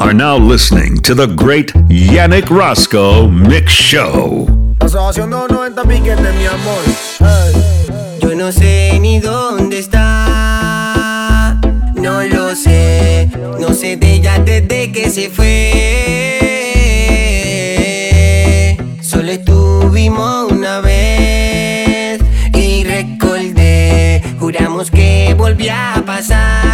are now listening to the great Yannick Roscoe Mix Show. haciendo 90 piquetes, mi amor. Yo no sé ni dónde está. No lo sé. No sé de ella desde que se fue. Solo estuvimos una vez. Y recordé. Juramos que volvía a pasar.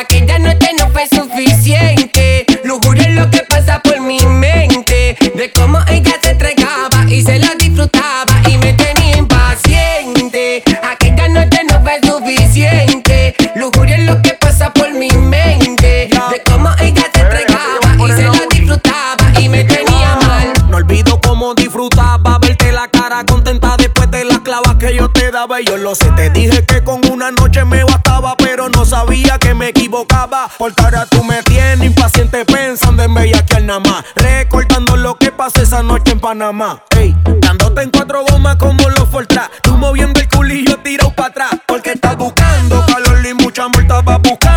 Aquella noche no fue suficiente. Lujuria es lo que pasa por mi mente. De cómo ella se entregaba y se la disfrutaba y me tenía impaciente. Aquella noche no fue suficiente. Lujuria es lo que pasa por mi mente. De cómo ella se entregaba y se la disfrutaba y me tenía mal. No olvido cómo disfrutaba verte la cara contenta después de las clavas que yo te daba. Y yo lo sé, te dije que con una noche me bastaba, no sabía que me equivocaba. Porque ahora tú me tienes impaciente pensando en bellaquear nada más. Recortando lo que pasé esa noche en Panamá. Ey, dándote en cuatro gomas como los Fortra. Tú moviendo el culillo tirado para atrás. Porque estás buscando calor y mucha amor estaba buscando.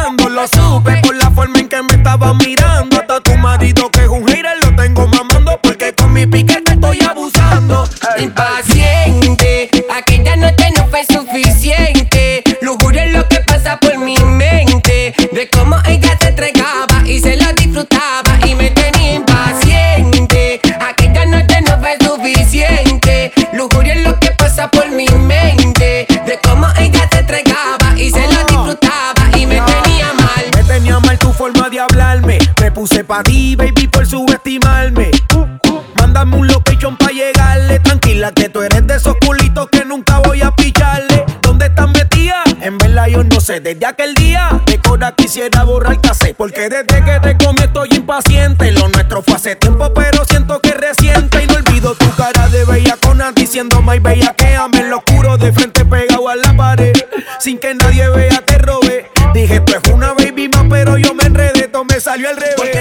Puse pa' ti, baby, por subestimarme. Mándame un location pa' llegarle. Tranquila, que tú eres de esos culitos que nunca voy a picharle. ¿Dónde estás metida? En verdad, yo no sé. Desde aquel día, de cora quisiera borrar casé. Porque desde que te comí estoy impaciente. Lo nuestro fue hace tiempo, pero siento que reciente. Y no olvido tu cara de bellacona diciendo, my bella, que en lo oscuro de frente pegado a la pared. Sin que nadie vea, te robé. Dije, tú es una baby salió al revés.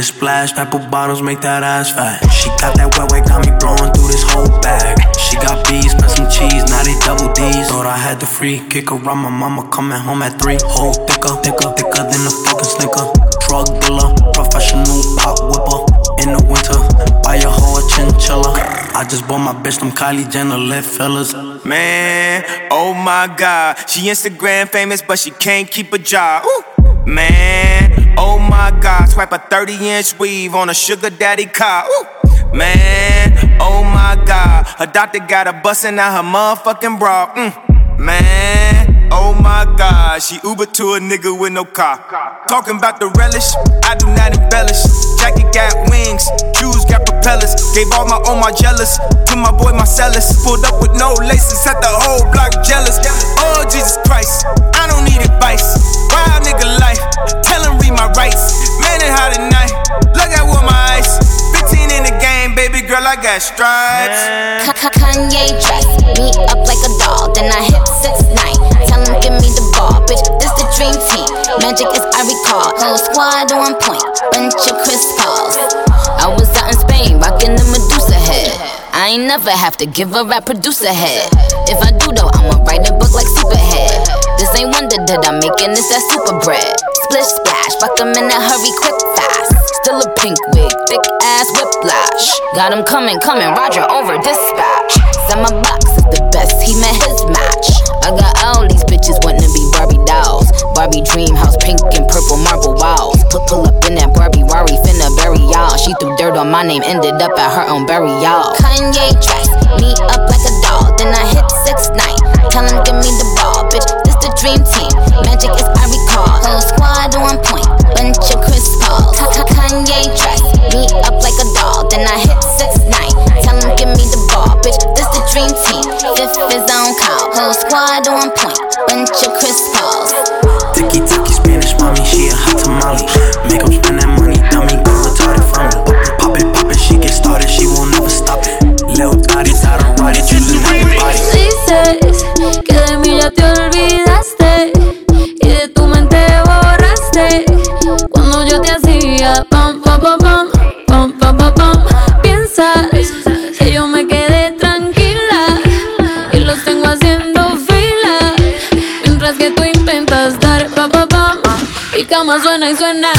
Splash, pepper bottles, make that ass fat. She got that wet wet, got me blowing through this whole bag. She got bees, spent some cheese, now they double D's. Thought I had the free kick around my mama coming home at three. Whole thicker, thicker, thicker than a fucking snicker. Drug dealer, professional pop whipper. In the winter, buy a whole chinchilla. I just bought my bitch some Kylie Jenner lip fillers. Man, oh my god. She Instagram famous, but she can't keep a job. Ooh. Man, oh my god. Swipe a 30 inch weave on a sugar daddy car. Ooh. Man, oh my god. Her doctor got her busting out her motherfucking bra. Mm. Man, oh my god. She Uber to a nigga with no car. Talking about the relish, I do not embellish. Jacket got wings, shoes got propellers. Gave all my all my jealous to my boy Marcellus. Pulled up with no laces, had the whole block jealous. Oh Jesus Christ, I don't need advice. Wild nigga life, tell him read my rights. Man, it hot at night. Look at what my eyes. 15 in the game, baby girl, I got stripes. Ka- Ka- Kanye dress me up like a doll, then I hit six nine. Tell him give me the ball, bitch. This the dream team. Magic as I recall. Whole squad on point, bunch of Chris Pauls. I was out in Spain, rocking ain't never have to give a rap producer head. If I do though, I'ma write a book like Superhead. This ain't wonder that I'm making this that super bread. Splish splash, fuck 'em in a hurry, quick fast. Still a pink wig, thick ass whiplash. Got 'em coming, coming, Roger over dispatch. Said my box is the best, he met his match. I got all these bitches wanting to be Barbie dolls. Barbie dream house, pink and purple marble walls. Put pull up in that Barbie Rari, finna bury y'all. She threw dirt on my name, ended up at her own burial. Kanye dress me up like a doll, then I hit six nine. Tell him give me the ball, bitch. This the dream team. Magic is I recall. Whole squad on point, bunch of Chris Paul. Kanye dress me up like a doll, then I hit six nine. Tell him give me the ball, bitch. This the dream team. Fifth is on call. Whole squad on point, bunch of Chris Pauls. Tiki tiki Spanish mommy, she a hot tamale. Make 'em spend that money, dummy, go retarded from me. Pop it, pop it, she get started, she won't never stop it. Lil Dottie, I don't ride it, choosing everybody. Dices que de mí ya te olvidaste diga pam, pam, pam, pam, pam, pam, pam. Piensas que yo me quedé tranquila y los tengo haciendo fila. Mientras que tú intentas dar pam, pam, pam, y cama suena y suena.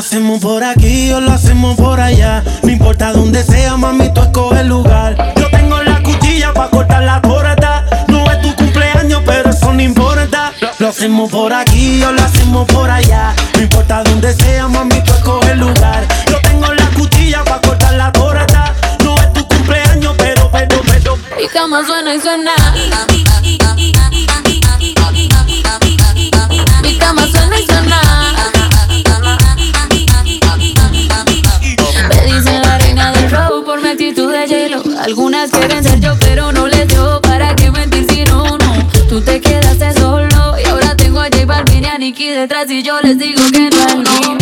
Hacemos por aquí o lo hacemos por allá, no importa dónde sea, mami, tú escoge el lugar, yo tengo la cuchilla pa' cortar la torta, no es tu cumpleaños, pero eso no importa. Lo hacemos por aquí o lo hacemos por allá. No importa dónde sea, mami, tú escoge el lugar. Yo tengo la cuchilla para cortar la torta. No es tu cumpleaños, pero, pero, pero. Mi cama suena y suena. Mi cama suena y suena. Algunas quieren ser yo, pero no les dio. ¿Para qué mentir si no, no? Tú te quedaste solo y ahora tengo a J Balvin y a detrás y yo les digo que no.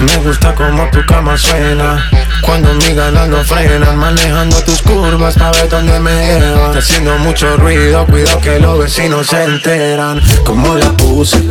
Me gusta como tu cama suena Cuando mi ganas no frenan Manejando tus curvas pa' ver dónde me llevan Haciendo mucho ruido, cuidado que los vecinos se enteran Como la puse,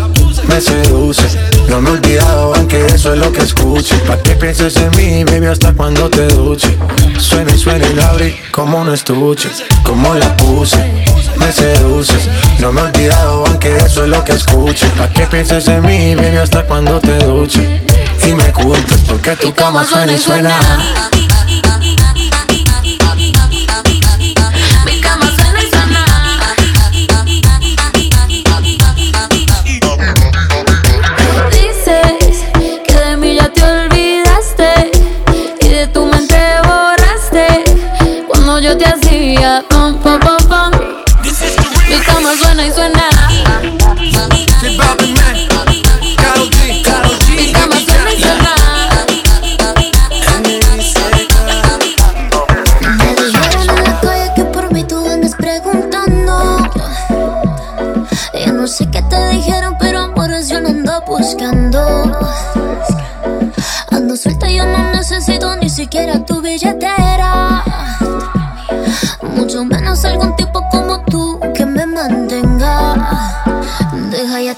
me seduce. No me he olvidado aunque eso es lo que escuche Pa' que pienses en mí, baby, hasta cuando te duche Suena y suena y la abrí como un estuche Como la puse, me seduces No me he olvidado aunque eso es lo que escuche Pa' que pienses en mí, baby, hasta cuando te duche y me culpes porque tu cama suena y suena. Bye-bye.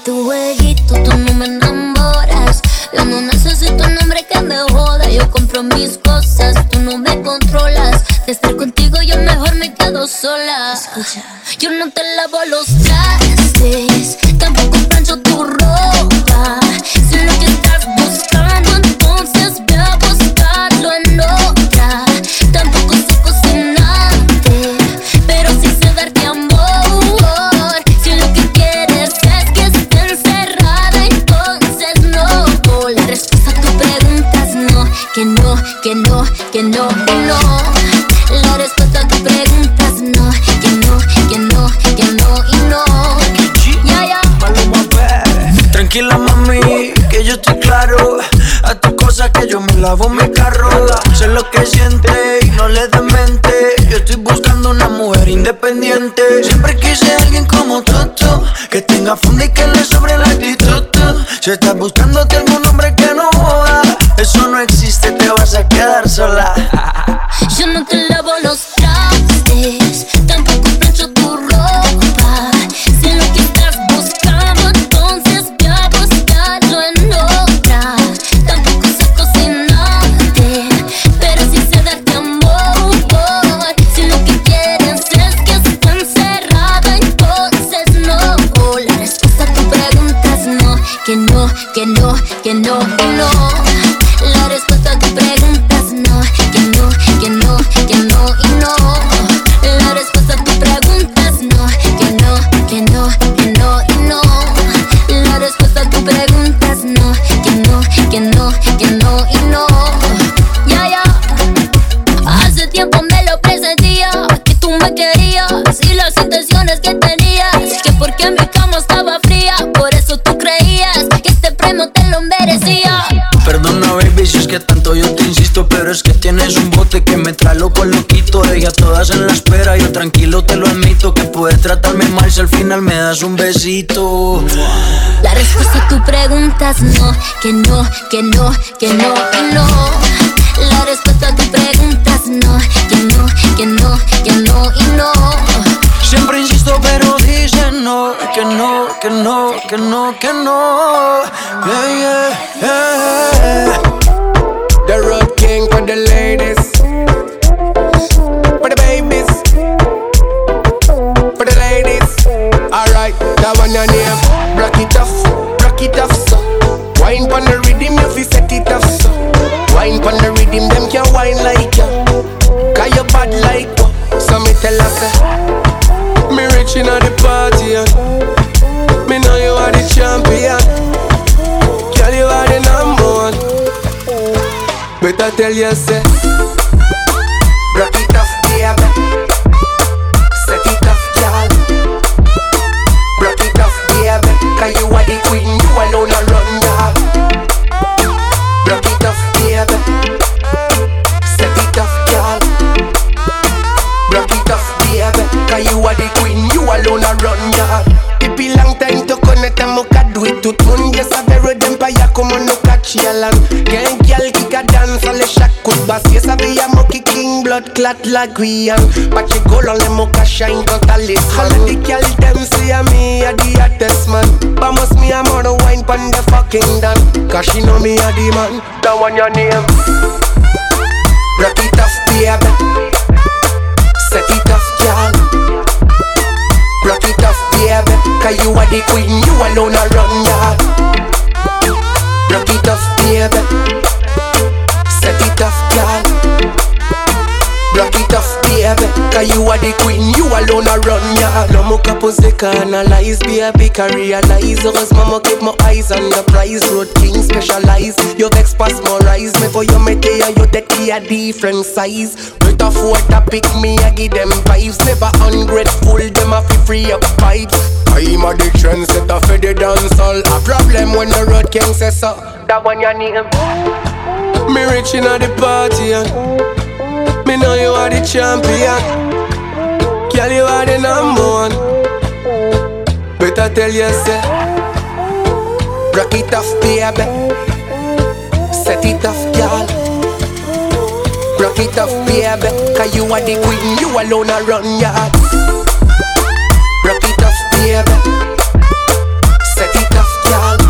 Tu jueguito, tú no me enamoras. Yo no necesito un hombre que me joda. Yo compro mis cosas, tú no me controlas. De estar contigo, yo mejor me quedo sola. Yo no te lavo los trastes, tampoco lavó mi carro. Sé lo que siente y no le demente. Yo estoy buscando una mujer independiente. Siempre quise a alguien como Toto. Que tenga funda y que le sobre la actitud. Si estás buscándote algún hombre que no tranquilo te lo admito. Que puedes tratarme mal si al final me das un besito. La respuesta a tu pregunta es no, que no, que no, que no y no. La respuesta a tu pregunta es no, que no, que no, que no y no. Siempre insisto, pero dicen no, que no, que no, que no, que no. Yeah, yeah, yeah. The Road King for the ladies. One your name. Rock it off, rock it off, so. Wine pon the rhythm, you set it off, so. Wine pon the rhythm, them can wine like you. Cause you bad like you. So me tell her, say. Me rich inna the party, yeah. Me know you are the champion. Girl, you are the number one. Better tell you, say. Rock it off, baby. Cause you are the queen, you alone a run, girl. Rock it off, baby. Set it off, girl. Rock it off, baby. Cause you are the queen, you alone a run, girl. It be long time to connect and muka do it tout moun Yes, a vero dem pa ya como no catch yalan Gen gyal kick a dance ale shak kud bas Yes, a ve ya blood clot la guiyan Pa che golon le moka shine kon talisman All of the gyal dem say a me a the hottest man. Vamos me a more wine pon the fucking dan Cause she know me a the man. That one your name. Rock it off, baby. Set it off, girl Rock it off, baby. Cause you are the queen, you alone a run, yeah Rock it off, baby. Set it off, girl Rock it off, baby. Cause you are the queen, you alone a run, yeah. No more couples they can analyze, baby. Can realize Heureusement, moi keep my eyes on the prize. Road king specialize Your vex pass more rise Me. For your me tell you, you take a different size. With a four to pick me, I give them vibes. Never ungrateful, them a free up vibes. I'm a the trendsetter for the dancehall A problem when the road king say so That one your name Me rich inna the party and Me know you are the champion. Girl you are the number one. Better tell you say Rock it off baby. Set it off girl. Rock it off baby Cause you are the queen You alone a run yard Rock it off baby. Set it off girl.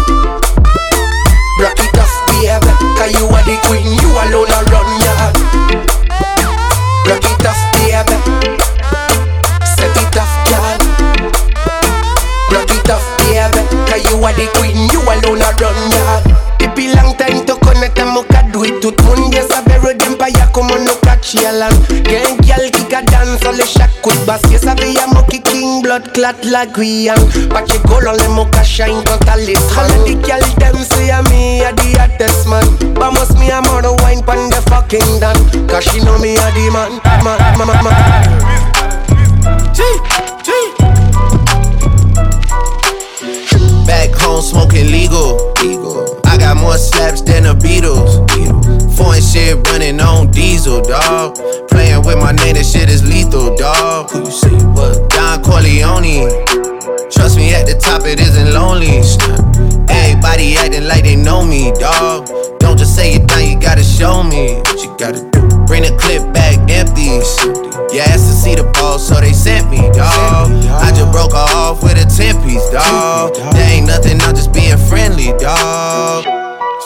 Rock it off baby Cause you are the queen You alone a run yard Rock it off baby. Set it off girl. Rock it off baby. Cause you are the queen You alone a run yard It be long time to connect and muka do it Tout moun yes a vero dem pa ya como no catch yalan Gen gyal kick a dance ole shak kud bas. Yes a ve ya moki king blood clot la guiyan Pa che golon le moka shine kon talisman All of the gyal dem say a me a the hottest man. Vamos me a more wine pon the fucking dan. Cause she know me a the man Man, man, man, man Back home smoking legal. I got more slaps than the Beatles. Foreign shit running on diesel, dog. Playing with my name, this shit is lethal, dog. Who you say what? Don Corleone. Trust me, at the top it isn't lonely. Everybody acting like they know me, dog. Don't just say it now, you gotta show me what you gotta do. Bring the clip back empty. You asked to see the ball, so they sent me, dog. I just broke her off with a 10 piece, dog. There ain't nothing, I'm just being friendly, dog.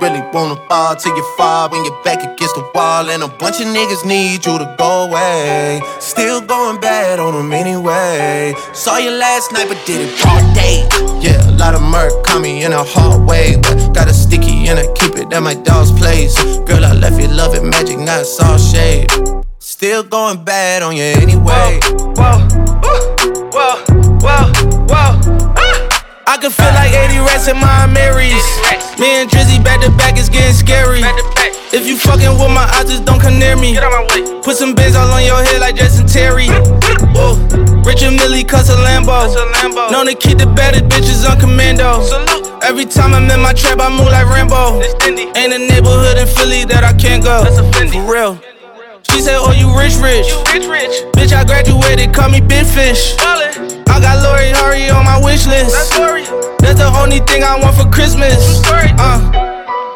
really wanna fall till you fall when you're back against the wall. And a bunch of niggas need you to go away. Still going bad on them anyway. Saw you last night, but did it all day. Yeah, a lot of murk caught me in a hard way. But got a sticky and I keep it at my dog's place. Girl, I left you love it magic, not all shade. Still going bad on you anyway. Whoa, whoa, whoa, whoa, whoa. I can feel like 80 rats in my Marys. Me and Drizzy back to back is getting scary. If you fucking with my eyes, just don't come near me. Put some bins all on your head like Jason Terry. Whoa. Richard Mille cuss a Lambo. Known to keep the better bitches on commando. Every time I'm in my trap, I move like Rambo. Ain't a neighborhood in Philly that I can't go. For real. She said, Oh, you rich, rich. rich rich Bitch, I graduated, call me Big Fish. I got Lori Harvey on my wish list. That's the only thing I want for Christmas. Uh.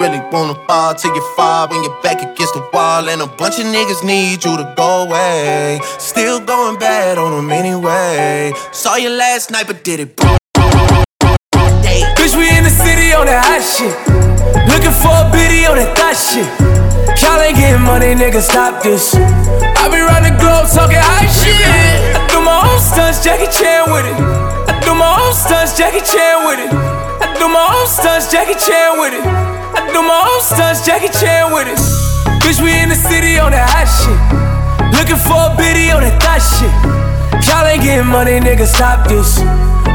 Really wanna fall till you fall when you're back against the wall. And a bunch of niggas need you to go away. Still going bad on them anyway. Saw you last night, but did it bro. Bitch, we in the city on that hot shit. Looking for a biddy on that thot shit. Y'all ain't getting money, nigga, stop this. I be round the globe talking high shit. I do my own stunts, Jackie Chan with it. I do my own stunts, Jackie Chan with it. I do my own stunts, Jackie Chan with it. I do my own stunts, Jackie Chan with it. Bitch, we in the city on that hot shit. Looking for a biddy on that thot shit. Y'all ain't getting money, nigga, stop this.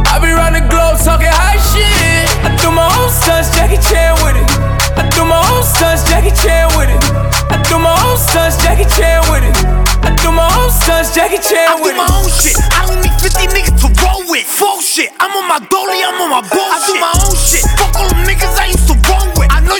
I be round the globe talking high shit. I do my own stunts, Jackie Chan with it. I do my own stunts, Jackie Chan with it. I do my own stunts, Jackie Chan with it. I do my own stunts, Jackie Chan with it. I do my own shit. I don't need 50 niggas to roll with. Full shit. I'm on my dolly, I'm on my bullshit. I do my own shit. Fuck all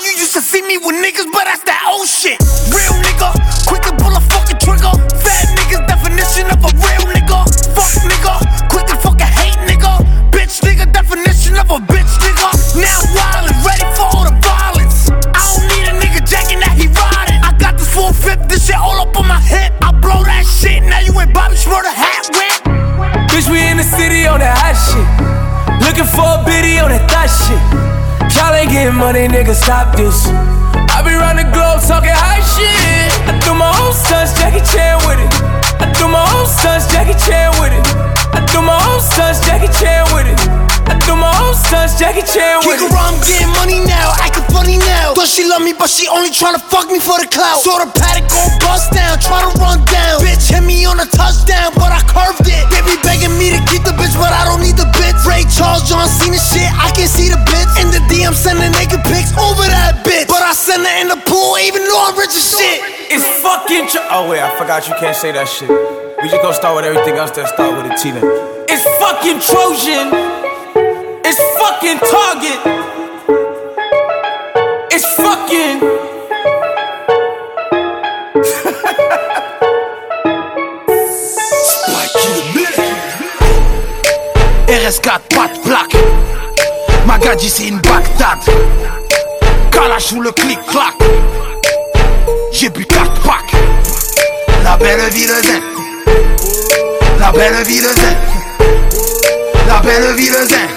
you used to see me with niggas, but that's that old shit. Real nigga, quick to pull a fucking trigger. Fat niggas, definition of a real nigga. Fuck nigga, quick to fucking hate nigga. Bitch nigga, definition of a bitch nigga. Now wild and ready for all the violence. I don't need a nigga jacking that he riding. I got this full fifth, this shit all up on my hip. I blow that shit, now you ain't Bobby Shmurda hat whip. Bitch, we in the city on that hot shit. Looking for a biddy on that thot shit. Ain't getting money, nigga, stop this. I be round the globe talking high shit. I do my own stunts, Jackie Chan with it. I do my own stunts, Jackie Chan with it. I do my own stunts, Jackie Chan with it. I do my own stunts, Jackie Chan with it. Kick around, I'm getting money now, acting funny now. Thought she love me, but she only tryna fuck me for the clout. Saw the paddock go bust down, tryna run down. Bitch hit me on a touchdown, but I curved it. They be begging me to keep the bitch, but I don't need the bitch. Ray Charles, John Cena shit, I can see the bitch. In the DM, in the pool, even though I'm rich as shit. It's fucking. Oh wait, I forgot you can't say that shit. We just gonna start with everything else that start with a T then. It's fucking Trojan. It's fucking Target. It's fucking. RS4, pas de plaque. Magadji, c'est une Bagdad. Kalash ou le clic-clac. J'ai bu 4 packs. La belle vie de zen. La belle vie de zen. La belle vie de zen.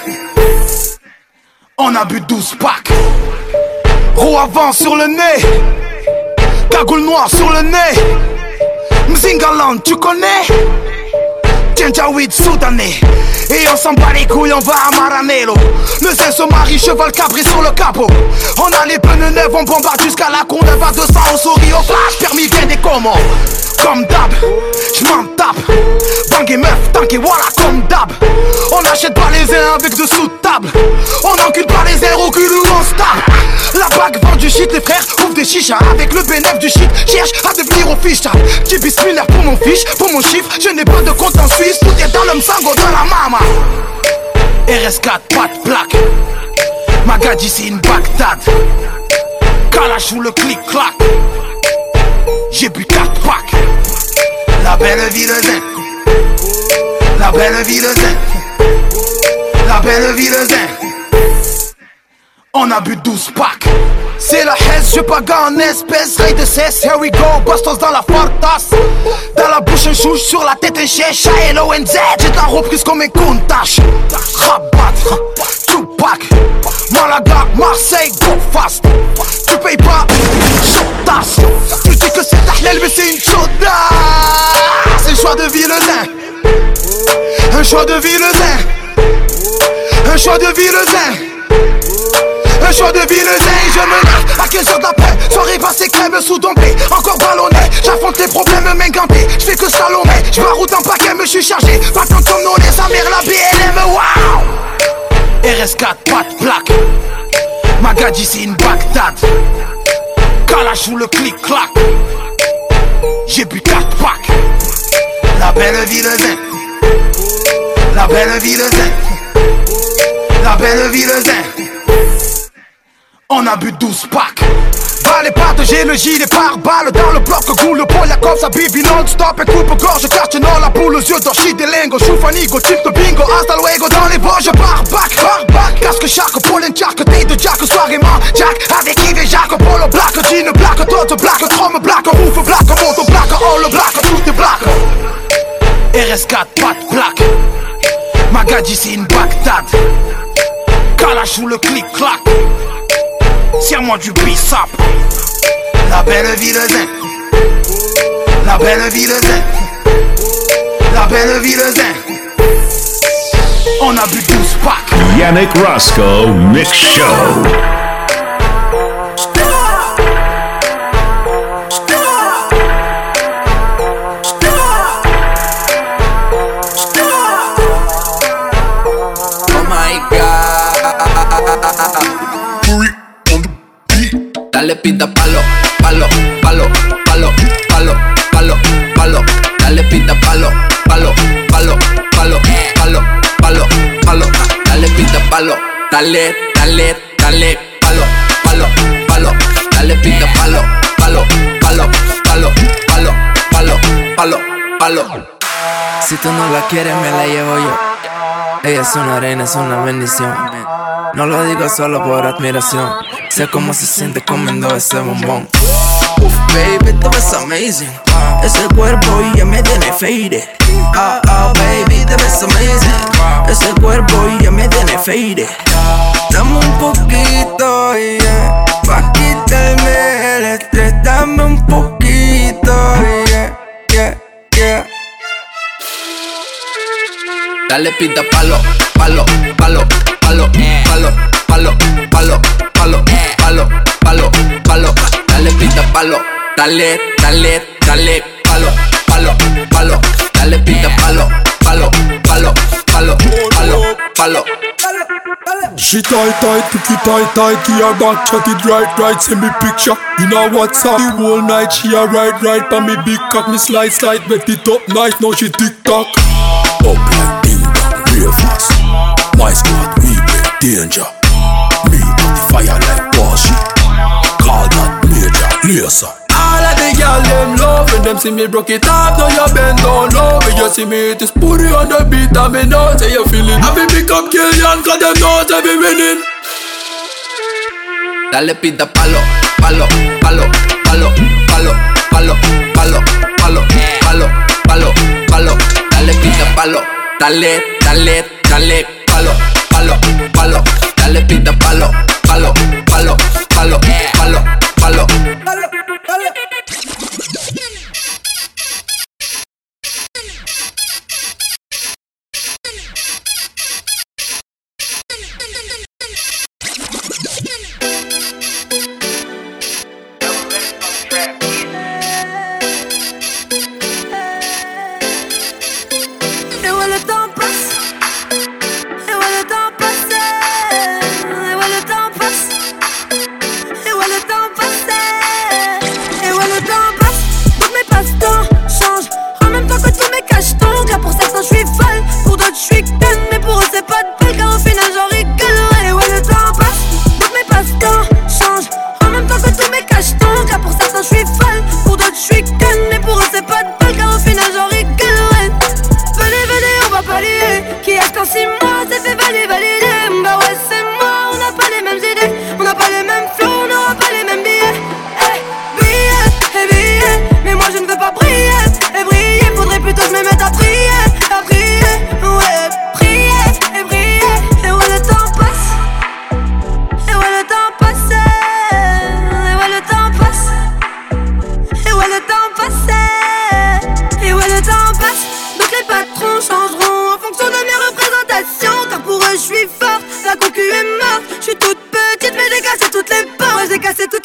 On a bu 12 packs. Roue avant sur le nez. Cagoule noire sur le nez. Mzingaland, tu connais? Soudanais. Et on s'en bat les couilles, on va à Maranello. Le zin se cheval cabré sur le capot. On a les pneus neufs, on bombarde jusqu'à la con de 200, on sourit au flash, permis bien des commandes. Comme d'hab, j'm'en tape. Bang et meuf, tank et voilà comme d'hab. On n'achète pas les airs avec de sous-table. On n'encule pas les airs au cul ou on se. La bague vend du shit, les frères ouvrent des chichas. Avec le bénéfice du shit, cherche à devenir au fiche. J'ai bismillah pour mon fiche, pour mon chiffre. Je n'ai pas de compte en Suisse, tout est dans le msango de la mama. RS4, pas de plaque. C'est une Bagdad. Kalash ou le clic-clac. J'ai bu 4 packs. La belle ville zen. La belle ville zen. La belle ville zen. On a bu 12 packs. C'est la Hesse, je pague en espèce, raid de cesse, here we go, bastos dans la fortasse Dans la bouche un chouche, sur la tête un chèche, A-L-O-N-Z J'ai la reprise comme un countach. Rabat, Tupac, Malaga, Marseille, go fast. Tu payes pas, tasse Tu dis que c'est ta mais c'est une chauda C'est le choix de Villezin Un choix de Villezin Un choix de Villezin un choix de ville je me lève à 15h d'après. Soirée passée crème sous domblé Encore ballonné, j'affronte les problèmes main gantée. J'fais que salomer, j'baroute un paquet me suis chargé. Pas tant comme non sa mère la BLM wow. RS4 pas de plaque Magadji c'est une Bagdad. Kalash ou le clic-clac J'ai bu 4 packs. La belle ville zen La belle ville zen La belle ville zen on a bu 12 packs. Va les partager le gilet par balle dans le bloc goût le Poliakov ça bibi non-stop. Et coupe gorge quartier non la boule aux yeux d'orchid des lingots choufanigo type de bingo hasta luego dans les back par back. Casque charque pollen jack tête de jack soirée jack. Avec Yves et Jacques polo black jean black tot black chrome black roof black moto black all black tout est black. RS4 pas de plaque Magadji c'est une Bagdad. Kalash le clic-clac Tiens-moi du bissap. La belle ville zen. La belle ville zen. La belle ville zen. On a bu 12 packs. Yannick Roscoe Mix Show. Dale pita palo, palo, palo, palo, palo, palo, palo. Dale pita palo, palo, palo, palo, palo, palo, palo. Dale pita palo, dale, dale, dale, palo, palo, palo. Dale pita palo, palo, palo, palo, palo, palo, palo, palo. Si tú no la quieres, me la llevo yo. Ella es una reina, es una bendición. No lo digo solo por admiración. Sé cómo se siente comiendo ese bombón. Uf, baby, tú ves amazing. Ese cuerpo ya me tiene fade. Ah, ah, baby, te ves amazing. Ese cuerpo ya me tiene fade. Dame un poquito, yeah. Pa' quitarme el estrés. Dame un poquito, yeah, yeah, yeah. Dale pita palo, palo, palo, palo, palo, palo, palo, palo, palo, palo, palo. Dale pita palo, dale, dale, dale, palo, palo, palo. Dale pita palo, palo, palo, palo, palo, palo. She tight tight, picky tight tight, give her back, chat it right right, send me picture. You know what's up? The whole night she a ride right, on me big cock, me slice tight, wet it up nice, now she tick tock. Up My squad, we play danger. Me the fire like Washi. Call that major laser. All of the girl them love when them see me broke it off. Now you bend down low. When you see me, it is on the beat and me know say you feeling. I be pick up Killian cause them know say be winning. Dale pita palo, palo, palo, palo, palo, palo, palo, palo, palo, palo, palo. Dale pita palo, dale, Dale, dale, palo, palo, palo. Dale pita palo, palo, palo, palo, palo, palo. palo, palo. cache donc Là pour certains je suis folle. Pour d'autres je suis Mais pour eux c'est pas de bol Car au final j'en rigole Ouais le temps passe Donc mes passe-temps changent. En même temps que tous mes cache donc Là pour certains je suis folle. Pour d'autres je suis Mais pour eux c'est pas de bol Car au final j'en rigole. Venez venez on va parler Qui est-ce qu'en suis forte, la concu est morte. Je suis toute petite, mais j'ai cassé toutes les portes. J'ai cassé toutes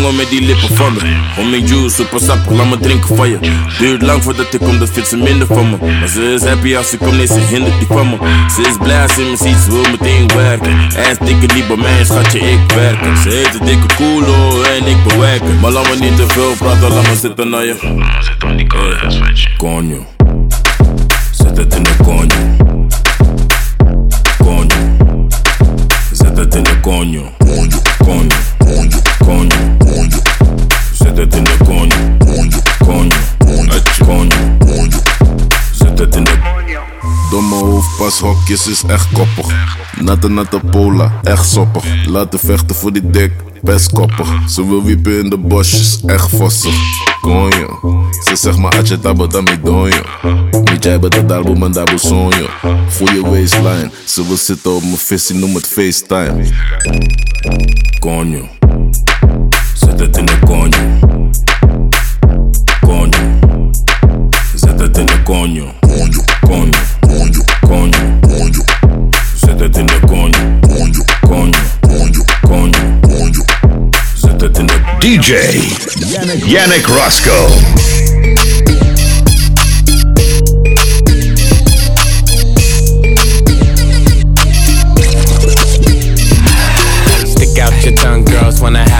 tongen met die lippen van me. Om mijn juice, super sappig, laat me drinken van je. Duurt lang voordat ik kom, dat vindt ze minder van me. Maar ze is happy als ze komt, nee, ze hindert die van me. Ze is blij als ze me ziet, ze wil meteen werken. Ass dikke niet bij mij, schatje, ik werken. Ze heeft een dikke koelo en ik bewerken. Maar laat me niet te veel praten, laat me zitten naar je. Zit aan die Coño. Zet het in de coño. Coño. Zet het in de coño. Hoofdpashokjes is echt koppig. Natte natte pola, echt soppig. Laten vechten voor die dik, best koppig. Ze wil wiepen in de bosjes, echt vossig. Konjo, ze zegt maar atje tabo tami donjo. Niet jij bent het albo man dabo sonjo. Goeie waistline, ze wil zitten op mijn visie, noem het FaceTime. Coño. Zet het in de coño. Coño. Zet het in de coño. DJ Yannick Roscoe. Stick out your tongue, girls wanna have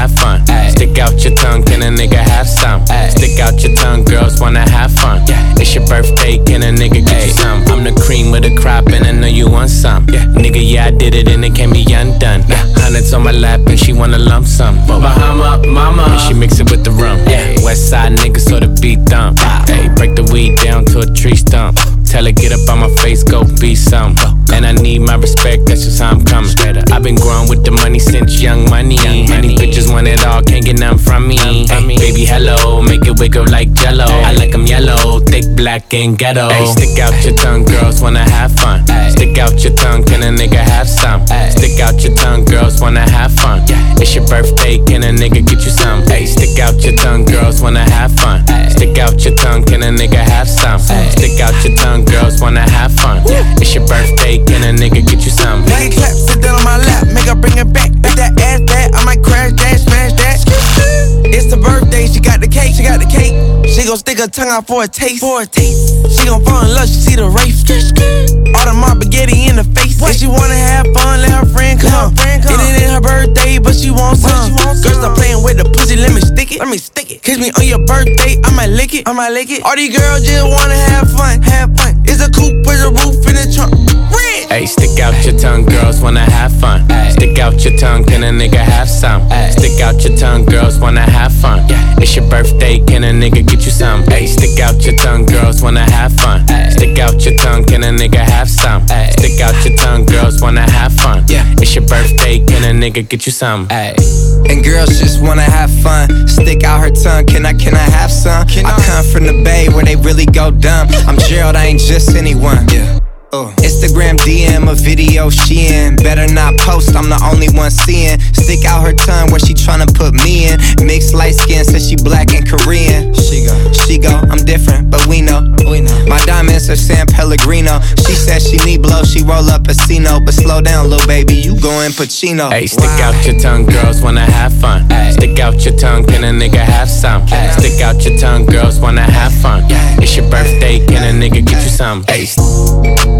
out your tongue, can a nigga have some? Stick out your tongue, girls wanna have fun. It's your birthday, can a nigga get you some? I'm the cream with the crop, and I know you want some. Yeah. Nigga, yeah, I did it, and it can't be undone. Hundreds on my lap, and she wanna lump sum. Bahama, mama, and she mix it with the rum. Yeah. West side niggas, so the beat dump. Hey, ah. break the weed down to a tree stump. Tell her get up on my face, go be some. Oh. And I need my respect, that's just how I'm coming. I've been growing with the money since young money. Many bitches want it all, can't get none from me. Hey, baby, hello, make it up like jello. I like 'em yellow, thick, black, and ghetto. Hey, stick out your tongue, girls wanna have fun. Stick out your tongue, can a nigga have some? Stick out your tongue, girls wanna have fun. It's your birthday, can a nigga get you some? Hey, stick out your tongue, girls wanna have fun. Stick out your tongue, can a nigga have some? Stick out your tongue, girls wanna have fun. Your birthday, can a nigga gon' stick her tongue out for a taste, for a taste. She gon' fall in love, she see the race. All the my spaghetti in the face. If she wanna have fun, let her friend come. It ain't her birthday, but she wants some. Girl, stop playing with the pussy, let me stick it. Let me stick it. Kiss me on your birthday, I might lick it. I might lick it. All these girls just wanna have fun, have fun. It's a coupe with a roof in the trunk. Hey, stick out your tongue, girls wanna have fun. Stick out your tongue, can a nigga have some? Stick out your tongue, girls wanna have fun. It's your birthday, can a nigga get you some? Hey, stick out your tongue, girls wanna have fun. Stick out out your tongue, can a nigga have some? Ay. Stick out your tongue, girls wanna have fun. Yeah. It's your birthday, can a nigga get you some? Ay. And girls just wanna have fun. Stick out her tongue, can I, can I have some? Can I, I come from the bay where they really go dumb. I'm Gerald, I ain't just anyone. Yeah. Uh. Instagram DM a video she in. Better not post, I'm the only one seeing. Stick out her tongue where she tryna put me in. Mixed light skin, says she black and Korean. She go, she go, I'm different, but we know. We know. My diamonds are San Pellegrino. She says she need blow, she roll up a Cino. But slow down, little baby, you going Pacino. Hey, stick wow. out your tongue, girls wanna have fun. Ay. Stick out your tongue, can a nigga have some? Ay. Stick out your tongue, girls wanna have fun. It's your birthday, can a nigga get you some? Ay.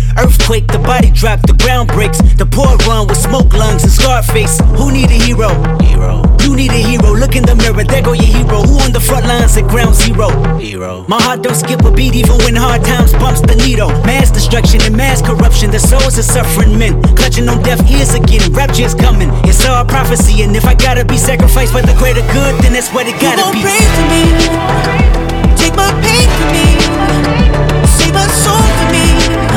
Earthquake, the body drop, the ground breaks. The poor run with smoke lungs and scar face. Who need a hero? Hero. You need a hero. Look in the mirror, there go your hero. Who on the front lines at ground zero? Hero. My heart don't skip a beat even when hard times bumps the needle. Mass destruction and mass corruption. The souls of suffering men clutching on deaf ears again. Rapture's coming. It's all prophecy, and if I gotta be sacrificed for the greater good, then that's what it gotta you be. Pray for me. Take my pain for me. Save my soul for me.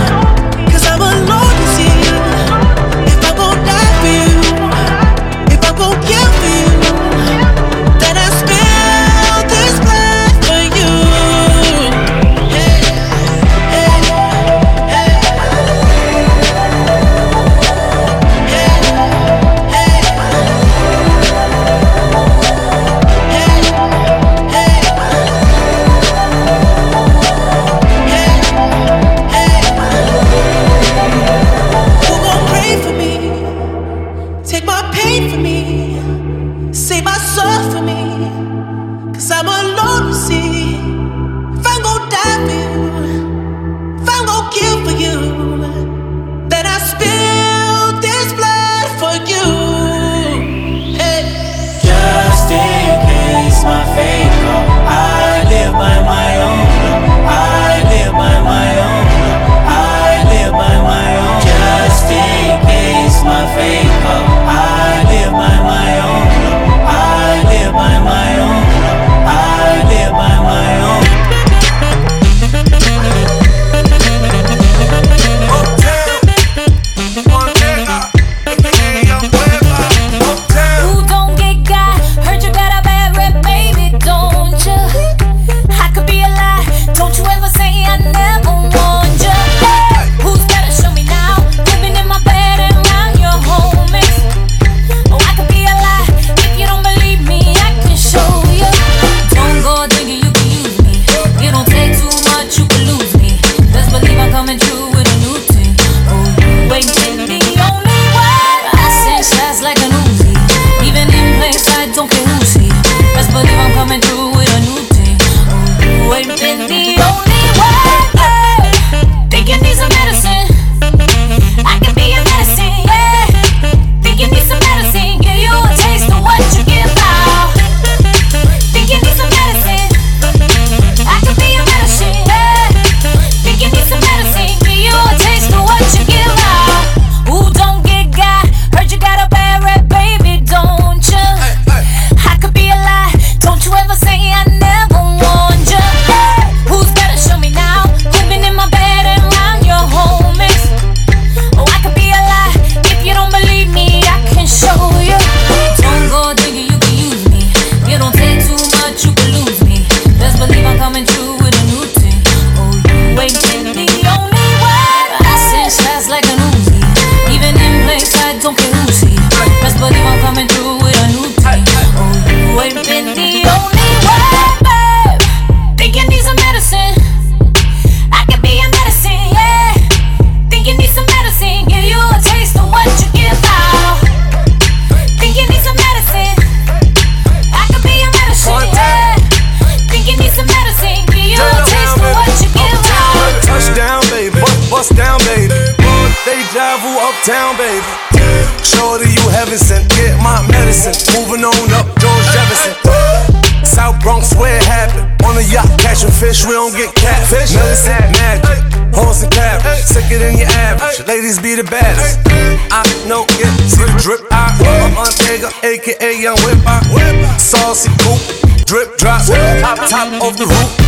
of the roof.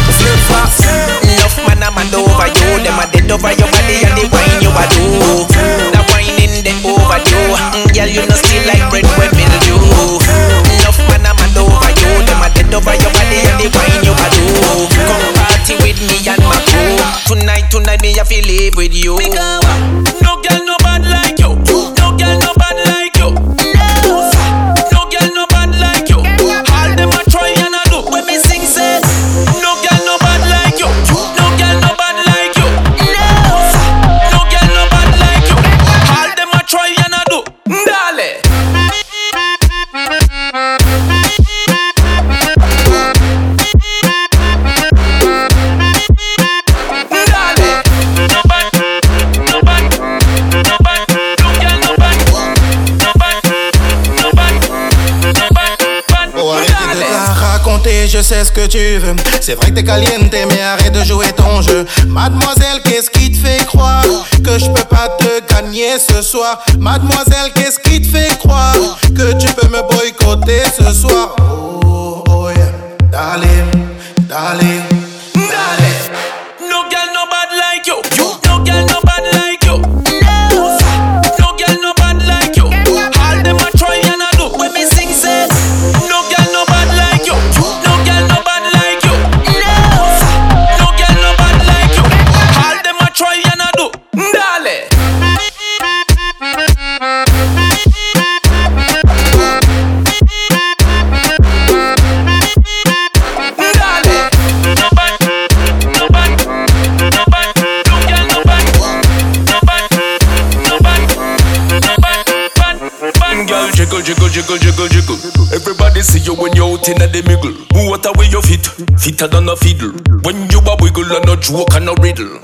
C'est vrai que t'es caliente, mais arrête de jouer ton jeu. Mademoiselle, qu'est-ce qui te fait croire que je peux pas te gagner ce soir? Mademoiselle, qu'est-ce qui te fait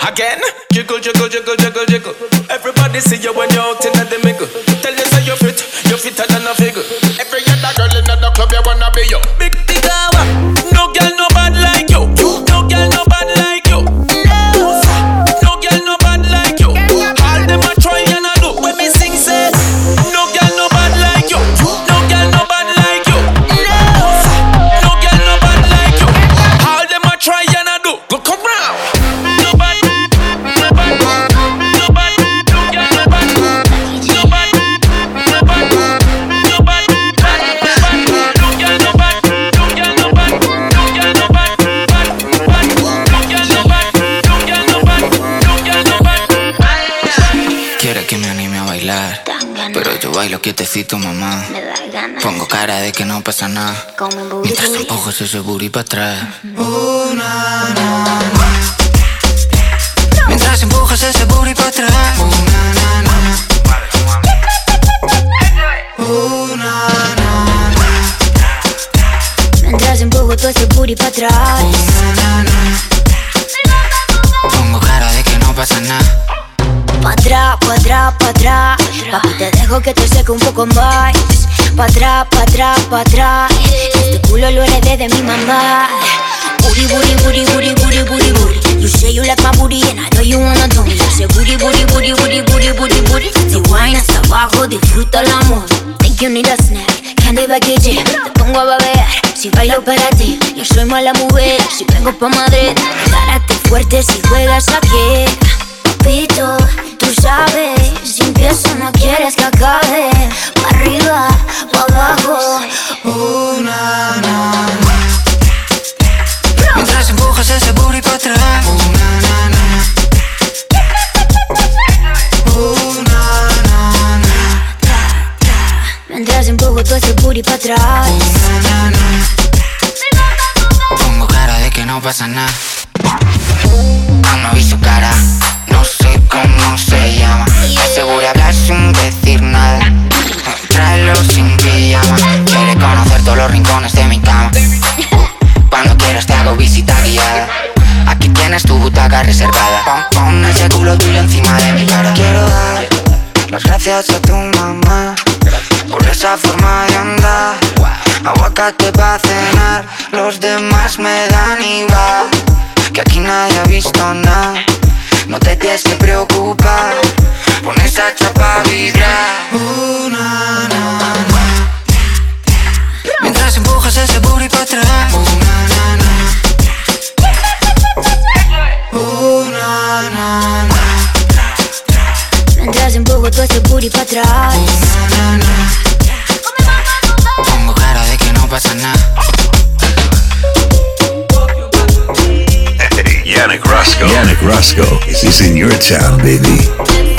Again, jiggle, jiggle, jiggle, jiggle, jiggle. Everybody see you when you're out in the middle. Tell you say you fit, you fitter than a figure. De que no pasa nada. Mientras empujas ese booty para atrás. Mientras empujas ese booty para atrás. Mientras empujo todo ese booty para atrás. Pongo cara de que no pasa nada. Pa' atrás, pa' atrás, pa' atrás. Papi, te dejo que te seque un poco más. Pa' atrás, pa' atrás, pa' atrás. Este culo lo heredé de mi mamá. Booty, booty, booty, booty, booty, booty, booty. You say you like my booty and I know you wanna do me. Say booty, booty, booty, booty, booty, booty, booty. Te wine hasta abajo, disfruta el amor. Think you need a snack, candy baguette. Te pongo a babear, si bailo para ti. Yo soy mala mujer, si vengo pa' Madrid. Párate fuerte si juegas aquí. Papito, tú sabes, si empiezo no quieres que acabe. Pa' arriba, abajo. Una, Mientras empujas ese booty para atrás. Mientras empujo todo ese booty para atrás. Pongo cara de que no pasa nada. Aún no vi su cara, no sé cómo se llama. Asegura hablar sin decir nada. Tráelo sin pijama. Quiere conocer todos los rincones de mi cama. Cuando quieras te hago visita guiada. Aquí tienes tu butaca reservada. Pon, ese culo tuyo encima de mi cara. Quiero dar las gracias a tu mamá por esa forma de andar. Aguacate para cenar, los demás me dan igual. Que aquí nadie ha visto nada. No te tienes que preocupar, pon esa chapa a vibrar. Mientras empujas ese booty para atrás. Mientras empujo todo ese booty para atrás. Pongo cara de que no pasa nada. Yannick Roscoe. Yannick Roscoe is in your town, baby.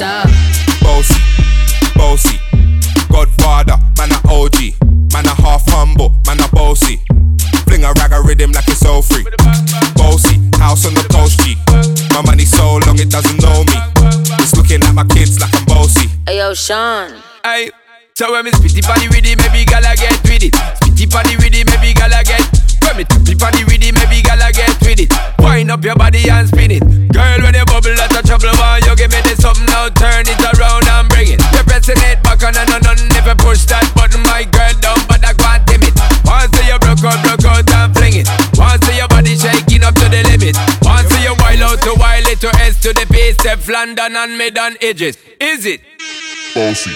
Hammer, did? Bossy, bossy, Godfather, man a OG, man a half humble, man a bossy. Fling a rag a rhythm like it's all free. Bossy, house on the coast G. My money so long it doesn't know me. It's looking at my kids like I'm bossy. Hey yo, Sean. Hey, so when me spitty body with it, maybe gala get with it. Spitty body with it, maybe gala get. When me tippy body with it, maybe gala get with it. Wind up your body and spin it. Girl, when you bubble, that's a trouble. Why you give me London and mid on edges. Is it? Bossy,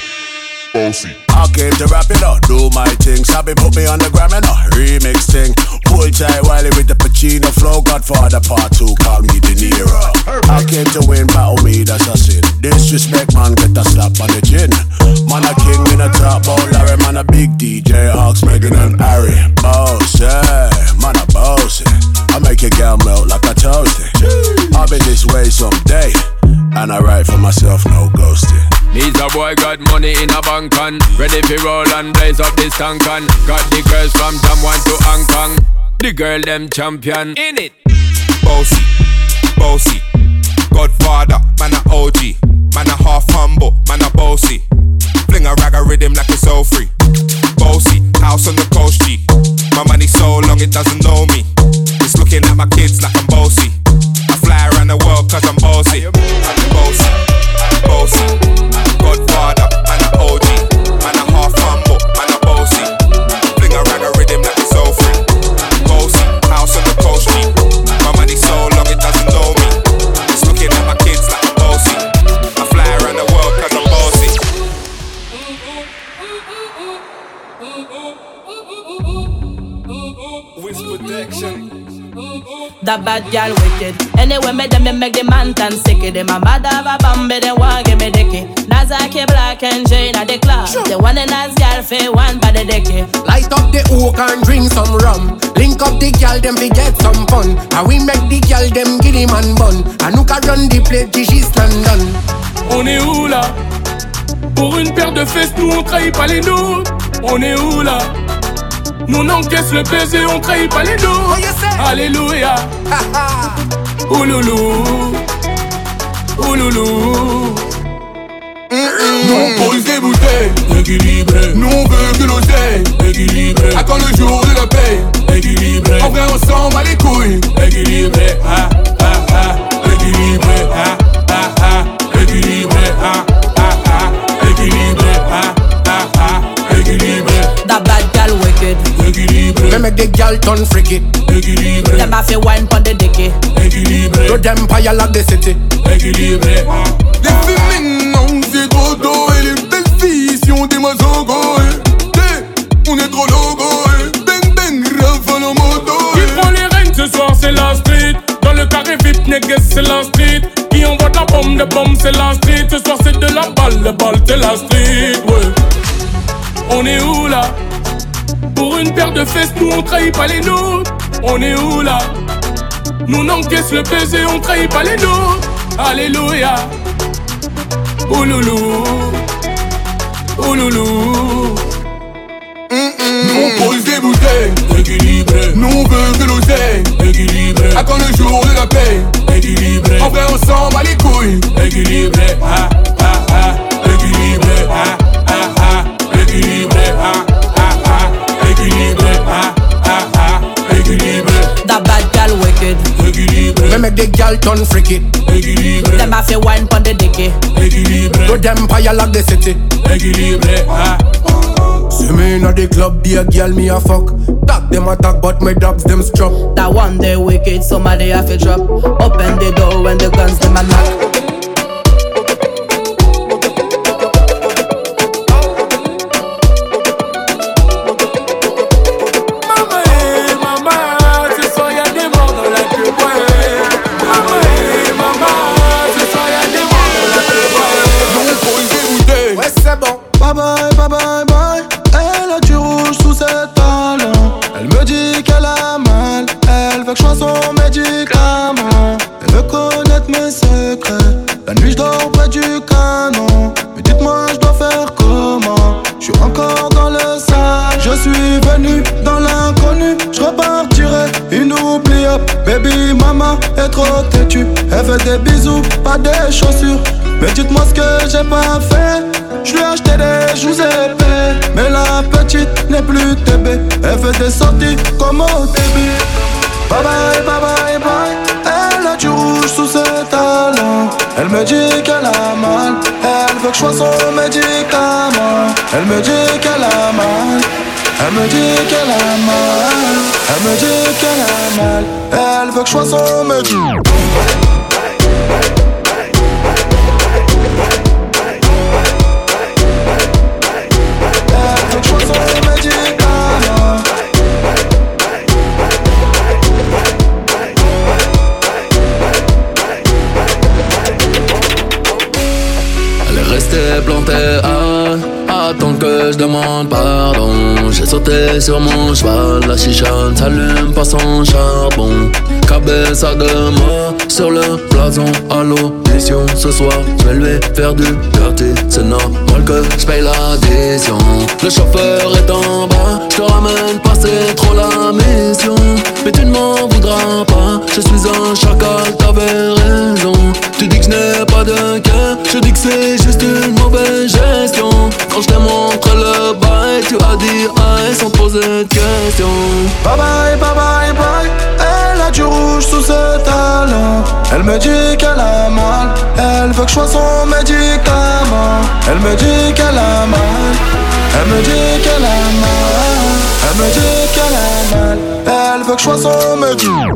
bossy. I came to rap it up, do my thing. Sabi put me on the gram and a remix thing. Pull tight Wiley with the Pacino flow. Godfather part two, call me De Niro. I came to win, battle me, that's a sin. Disrespect, man, get a slap on the chin. Man, a king in a top bowl, Larry, man, a big DJ, Ox, Megan and Harry. Boss, yeah, man, a boss. I make your girl melt like a toasty. I'll be this way someday. And I write for myself, no ghosting. Needs a boy got money in a bank on Ready for roll and blaze up this tank on Got the girls from Taiwan to Hong Kong The girl them champion in it Bossy, bossy, Godfather, man a OG, man a half humble, man a bossy. Fling a rag a rhythm like it's all free. Bossy, house on the coast G. My money so long it doesn't know me. Looking at my kids like I'm bossy. I fly around the world cause I'm bossy. Bossy, bossy, Godfather, The bad gal wicked. Anyway, me them me make the man tan sick. Them a mad have a bambi, they want give me dicky. Nazaki black and Jane at the club. The one and as gal fe one by the dicky. Light up the oak and drink some rum. Link up the gal, them we get some fun. And we make the gal, them give him and bun. And who can run the play till she stand done. On est où là Pour une paire de fesses, nous on trahit pas les nôtres. On est où là Nous on encaisse le baiser, on trahit pas les nôtres. Alléluia. Ouloulou. Ouloulou. Nous on pose des bouteilles, équilibré. Nous on veut que l'oseille, équilibré. À quand le jour de la paix, équilibré. En vrai on s'en bat les couilles, équilibré. Ah, ah, ah, équilibré. Ah, ah, ah, équilibré. Ah, Me make the gal turn freaky. Équilibré. Them have to wine pon the dicky. Équilibré. Do them fire like the city. Équilibré. Les filles maintenant c'est trop tôt et les belles filles si on démarre au go. eh. On est trop logo. eh. Bang bang, rafale en moto. Qui prend les règnes ce soir, c'est la street. Dans le carré VIP, négues, c'est la street. Qui envoie de la bombe, de bombe, c'est la street. Ce soir, c'est de la balle, de balle, c'est la street. Ouais. On est où là? Pour une paire de fesses, nous on trahit pas les nôtres. On est où là? Nous on encaisse le baiser, on trahit pas les nôtres. Alléluia. Ouloulou. Ouloulou. Nous on pose des bouteilles, équilibré. Nous on veut que l'oseille, équilibré. À quand le jour de la paix, équilibré. En vrai, on s'en bat les couilles, équilibré. Ah, ah, ah, équilibré. Ah, ah, ah, équilibré. Ah, gal wicked. Me make the gal turn freaky. Them have to wine pon the dicky. Équilibré. Do them fire like the city. See me inna the club, be a girl me a fuck. Dog them attack, but my dogs them struck. That one day wicked, somebody have to drop. Open the door when the guns them a knock. Mais dites-moi ce que j'ai pas fait. Je lui ai acheté des joues épais. Mais la petite n'est plus TB Elle fait des sorties comme au début. Bye bye, bye bye, bye. Elle a du rouge sous ses talons. Elle me dit qu'elle a mal. Elle veut que je sois son médicament. Elle me dit qu'elle a mal. Elle me dit qu'elle a mal. Elle me dit qu'elle a mal. Elle veut que je sois son médicament je demande pardon. J'ai sauté sur mon cheval, la chicha ne s'allume pas son charbon. Cabeza de moi sur le blason à l'audition. Ce soir, je vais lui faire du dirty. C'est normal que je paye l'addition. Le chauffeur est en bas, je te ramène pas, c'est trop la mission. Mais tu ne m'en voudras pas, je suis un chacal, t'avais je n'ai pas de cœur, je dis que c'est juste une mauvaise gestion. Quand je t'ai montré le bail, tu as dit aïe sans poser de questions. Bye bye, bye bye, bye. Elle a du rouge sous ses talons. Elle me dit qu'elle a mal. Elle veut que je sois son médicament. Elle me dit qu'elle a mal. Elle me dit qu'elle a mal. Elle me dit qu'elle a mal. Elle veut que je sois son médicament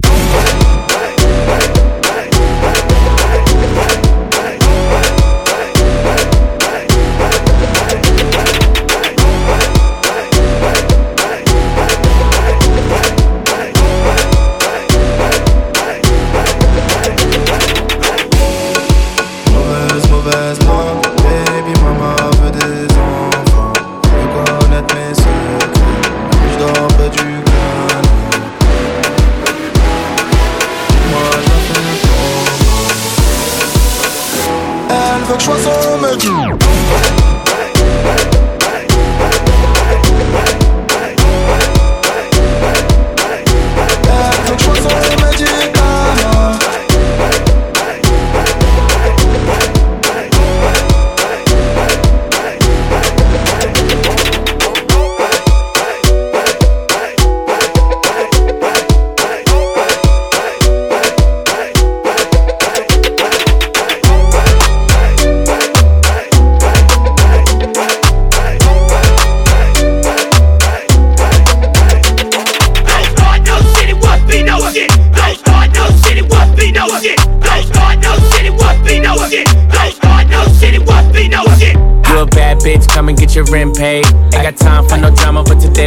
paid.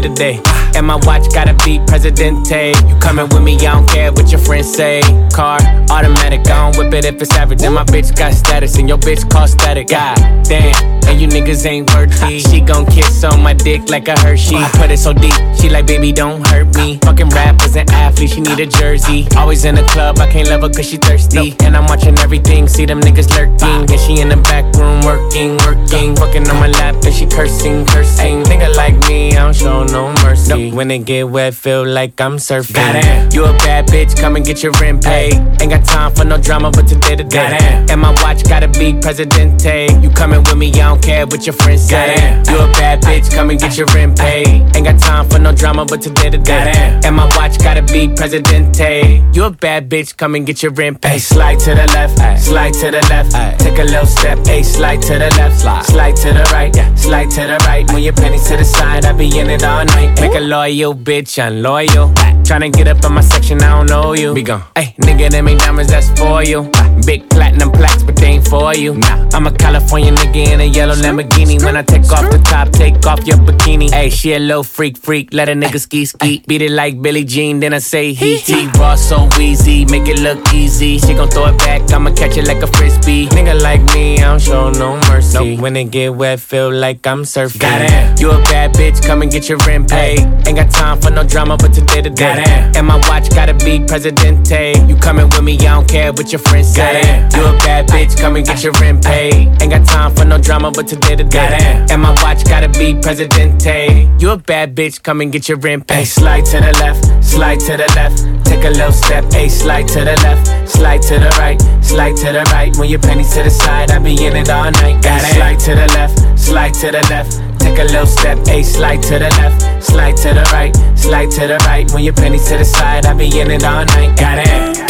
Today. And my watch gotta be Presidente. You coming with me, I don't care what your friends say. Car, automatic, I don't whip it if it's average. And my bitch got status, and your bitch cost static. God damn, and you niggas ain't worthy. She gon' kiss on my dick like a Hershey. Put it so deep, she like, baby, don't hurt me. Fucking rappers and athletes, she need a jersey. Always in the club, I can't love her cause she thirsty. And I'm watching everything, see them niggas lurking. And she in the back room working, working. Fucking on my lap, and she cursing, cursing. Nigga like me, I don't show no mercy. When it get wet, feel like I'm surfing. Goddamn, you a bad bitch, come and get your rent paid. Ain't got time for no drama, but today to day. And my watch gotta be Presidente. You coming with me, I don't care what your friends say. You a bad bitch, come and get your rent paid. Ain't got time for no drama, but today to day. And my watch gotta be Presidente. You a bad bitch, come and get your rent paid. Slide to the left, slide to the left. Take a little step, hey, slide to the left, slide to the right, slide to the right. When your pennies to the side, I be in it all night. Make a loyal bitch, I'm loyal. Tryna get up in my section, I don't know you. Be gone. Hey, nigga, them ain't diamonds, that's for you. Ah. Big platinum plaques, but they ain't for you. Nah, I'm a California nigga in a yellow Lamborghini. When I take off the top, take off your bikini. Hey, she a little freak, freak. Let a nigga ski, ski. Beat it like Billie Jean, then I say he, he. Raw so easy, make it look easy. She gon' throw it back, I'ma catch it like a frisbee. Nigga like me, I don't show no mercy. When it get wet, feel like I'm surfing. Goddamn, you a bad bitch, come and get your rent paid. Ain't got time for no drama, but today to day. And my watch gotta be Presidente. You coming with me, I don't care what your friends say. You a bad bitch, come and get your rent paid. Ain't got time for no drama, but today to day. And my watch gotta be Presidente. You a bad bitch, come and get your rent paid. Slide to the left, slide to the left. Take a little step, hey, slide to the left, slide to the right, slide to the right. When your pennies to the side, I be in it all night. Got it slide to the left, slide to the left. Take a little step, hey, slide to the left, slide to the right, slide to the right. When your pennies to the side, I be in it all night. Got it.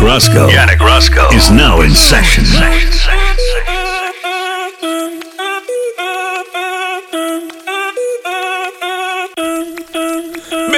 Roscoe. Yannick Roscoe is now in session.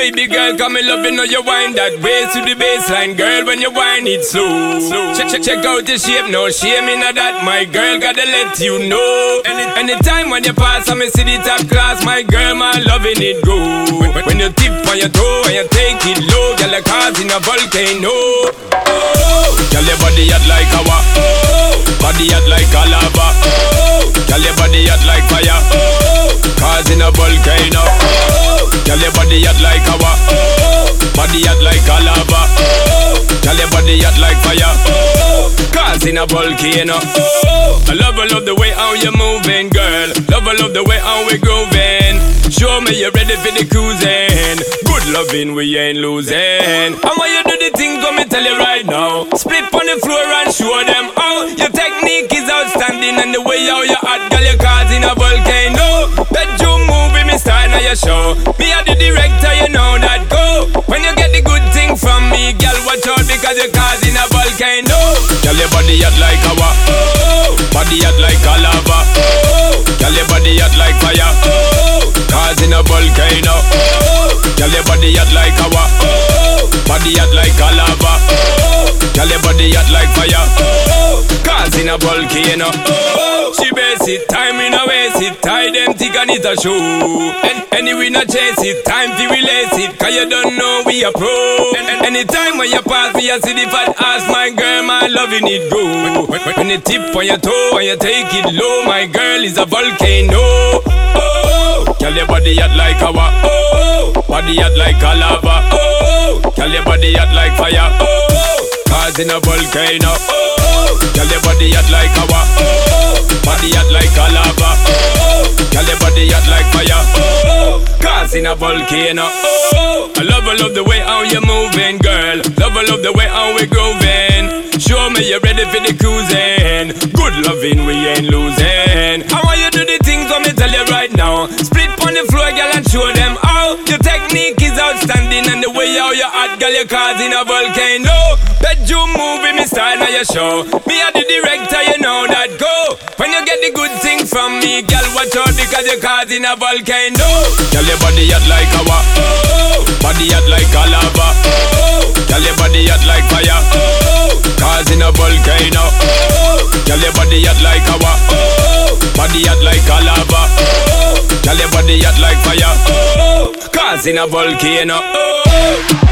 Baby girl, come in love, you know you wind that way to the baseline, girl. When you wind it slow, check check check out the shape, no shame in that. My girl, gotta let you know. Any anytime when you pass, I'm see the top class. My girl, my loving it go. When, when you tip on your toe and you take it low, girl, like cars in a volcano. Oh, girl, your body hot like lava. Oh, body hot like a lava. Oh, girl, your body hot like fire. Oh, cars in a volcano. Oh, girl, your body hot like lava. Oh, body hot like a lava. Oh, girl, your body hot like fire. Oh, cars in a volcano. Oh, I love, I love the way how you moving, girl. Love, I love the way how we grooving. Show me you're ready for the cruising. Good loving, we ain't losing. And when you do the thing, come me tell you right now. Split on the floor and show them how your technique is outstanding. And the way how you hot, girl, your cars in a volcano. Bedroom movie, me style now your show. Me are the director, you know that go. When you get the good thing from me, girl, watch out because you're causing a volcano. Girl, your body hot like lava. Oh, body hot like a lava. Oh, girl, your body hot like fire. Oh, cars in a volcano. Oh, girl, your body hot like lava. Oh, body hot like a lava. Girl, your body hot like fire. Oh, cars in a volcano. Oh, she base it, time in a waste it, tie them thick and it a show. And anyway, not chase it, time to release it, cause you don't know we a pro. And, and anytime when you pass me, I see the fat ass, my girl, my loving it go. When, when, when you tip on your toe and you take it low, my girl is a volcano. Oh, girl, your body hot like lava. Oh, body hot like a lava. Oh, girl, your body hot like fire. Oh, cars in a volcano. Oh, girl, your body hot like lava. Oh, body hot like a lava. Oh, girl, your body hot like fire. Oh, cars in a volcano. Oh, I love, I love the way how you moving, girl. Love, I love the way how we grooving. Show me you're ready for the cruising. Good loving, we ain't losing. I want you do the things, let me tell you right now. Split on the floor, girl, and show them how. Your technique you hot girl, you causing a volcano. Bedroom movie, me style now your show. Me a the director, you know that go. When you get the good thing from me, girl, watch out because you causing a volcano. Girl, your body hot like a oh, body hot like a lava. Oh, girl, your body hot like fire. Oh, causing a volcano. Oh, girl, your body hot like a oh, body hot like a lava. Oh, girl, your body hot like fire. Oh, causing a volcano. Oh.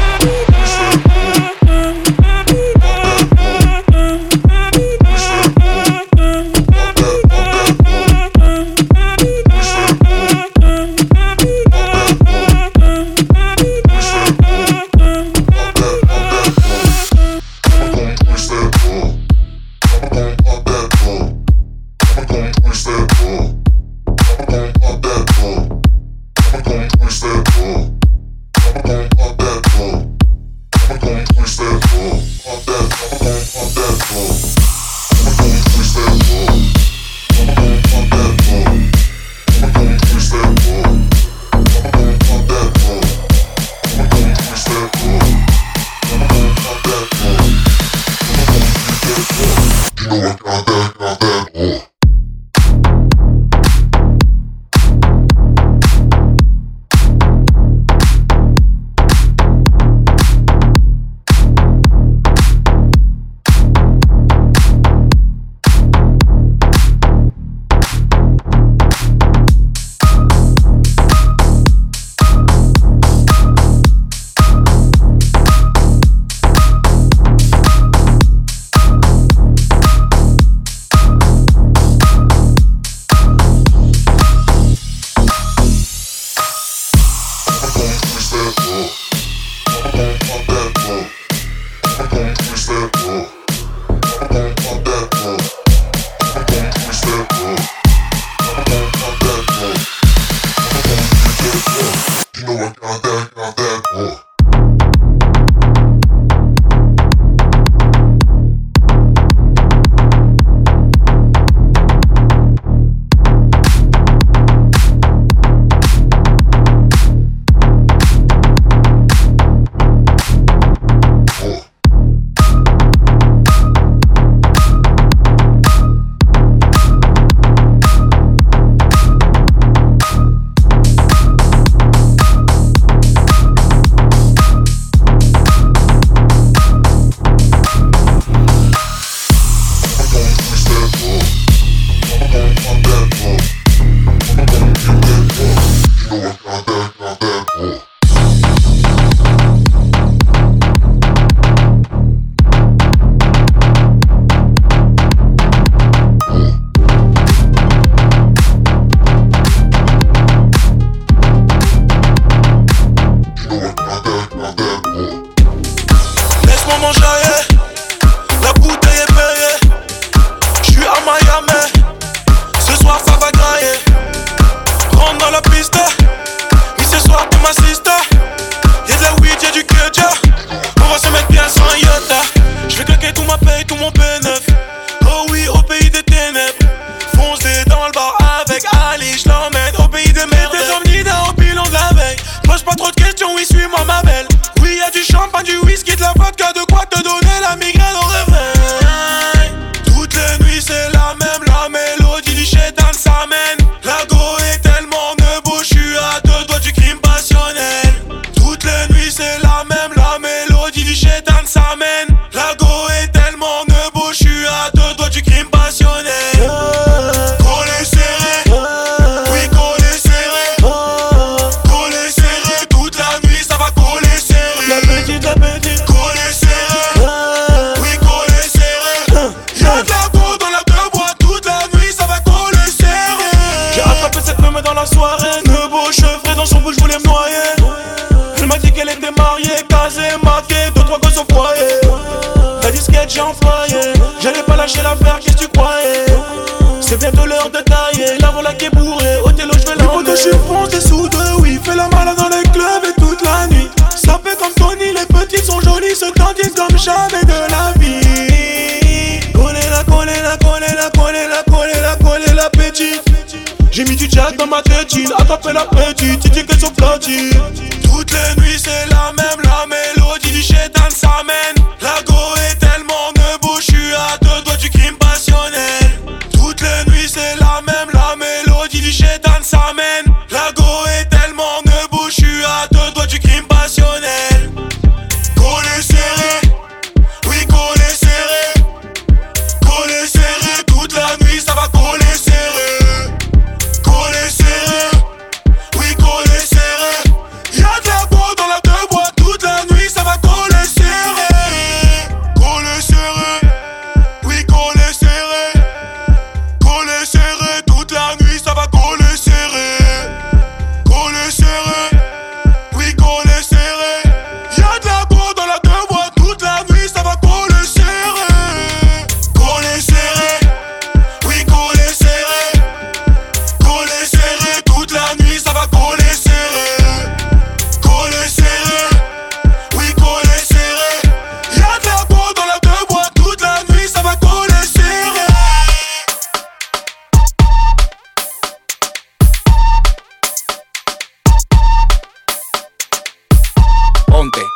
Ponte,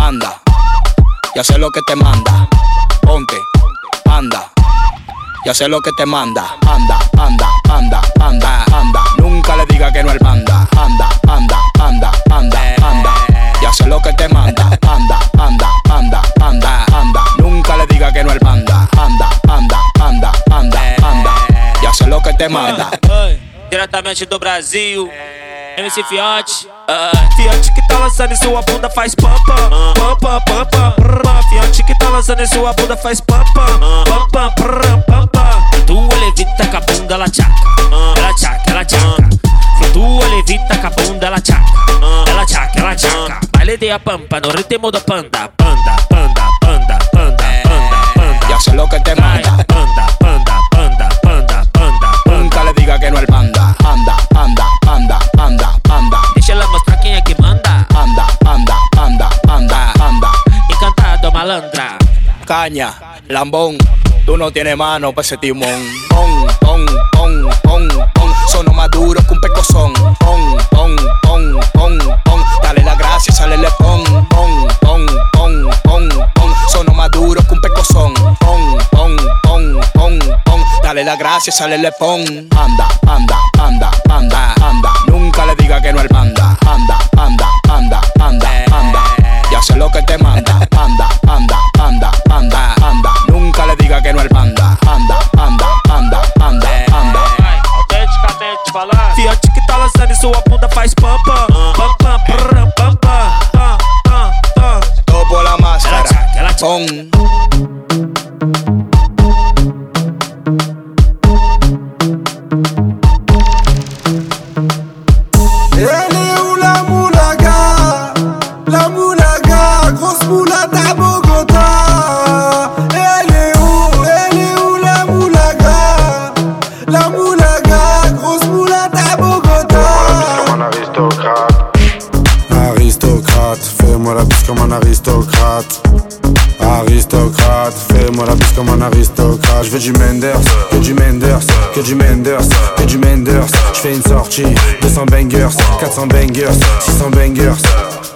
anda, ya sé lo que te manda. Ponte, anda, ya sé lo que te manda. Anda, anda, anda, anda, anda. Nunca le diga que no el panda. Anda, anda, anda, anda, anda. Ya sé lo que te manda. Anda, anda, anda, anda, anda. Nunca le diga que no el panda. Anda, anda, anda, anda, anda. Ya sé lo que te manda. Diretamente do Brasil, MC Fiote. Ah, Fiote que tá lançando em sua bunda faz pam pam pam pam pam pam pam. Fiote que tá lançando em sua bunda faz pam pam pam pam pam pam pam. Tua levita com a bunda ela tchaca, ela tchaca, ela tchaca. Flutua levita com a bunda ela tchaca, ela tchaca, ela tchaca. Baile de a pampa no ritmo do panda, panda, panda, panda, panda, panda, panda. Ya sé lo que te manda. Caña, lambón, tú no tienes mano pa' ese timón. Pon, pon, pon, pon, pon. Sono más duro que un pecozón. Pon, pon, pon, pon, pon. Dale la gracia, sale le pon. Pon, pon, pon, pon, pon. Sono más duro que un pecozón. Pon, pon, pon, pon, pon. Dale la gracia, sale le pon. Anda, anda, anda, anda, anda. Nunca le diga que no el panda. Anda, anda, anda, anda, anda y hace lo que te manda. Panda, panda, panda, panda, panda. Nunca le diga que no al panda. Panda, panda, panda, panda, panda. Fia chiquita lançando e sua bunda faz pampa. Pampa, prrr, pampa. Topo la máscara. Comme un aristocrate. Je veux du Menders, que du Menders, que du Menders, que du Menders. Je fais une sortie, 200 bangers, 400 bangers, 600 bangers.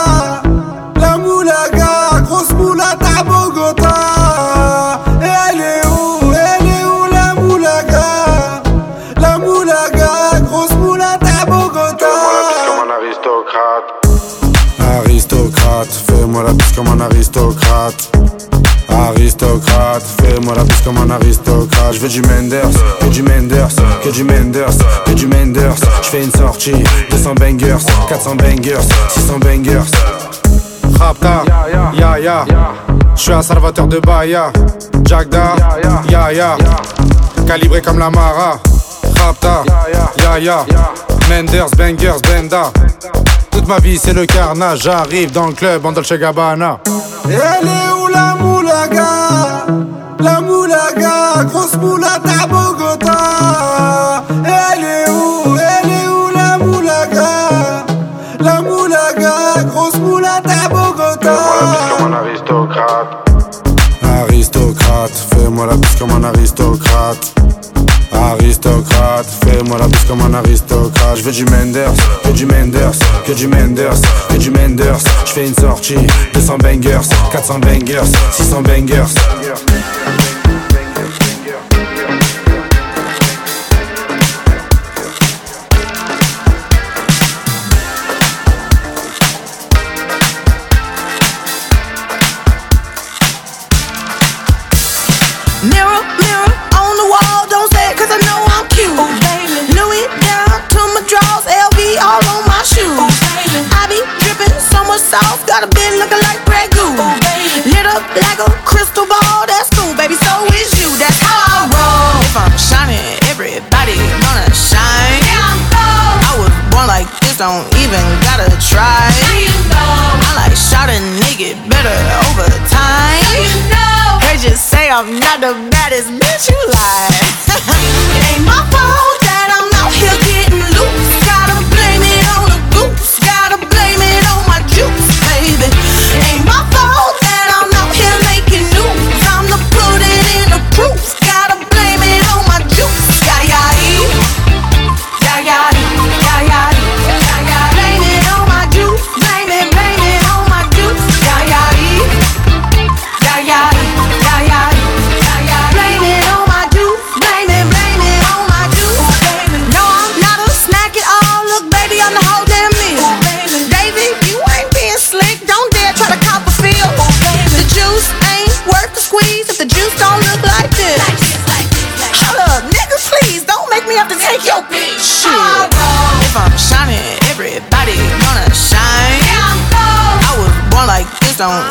fais-moi la bise comme un aristocrate. Aristocrate, fais-moi la bise comme un aristocrate. Je veux du Menders, que du Menders, que du Menders, que du Menders. Je fais une sortie, 200 bangers, 400 bangers, 600 bangers. Rapta, ya ya. Je suis un salvateur de Bahia. Jagda, ya ya. Calibré comme la Mara. Rapta, ya ya. Menders, bangers, benda. Toute ma vie c'est le carnage, j'arrive dans le club en Dolce Gabbana. Elle est où la moulaga? La moulaga, grosse moulade à Bogota. Elle est où? Elle est où la moulaga? La moulaga, grosse moulade à Bogota. Fais-moi la bise comme un aristocrate. Aristocrate, fais-moi la bise comme un aristocrate aristocrate. Fais-moi la bise comme un aristocrate. Je veux du Menders, que du Menders, que du Menders, que du Menders. Je fais une sortie, 200 bangers, 400 bangers, 600 bangers. not a on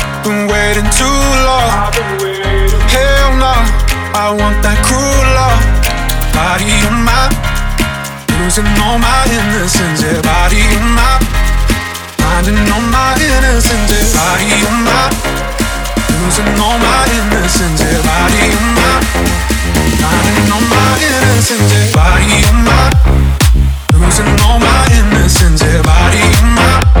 I've been waiting too long. Hell no, I want that cruel love. Body in my, losing all my innocence. Yeah, body in my, finding all my innocence. Yeah, body in my, losing all my innocence. Yeah, body in my, finding all my innocence. Yeah, body in my, losing all my innocence. Yeah, body in my.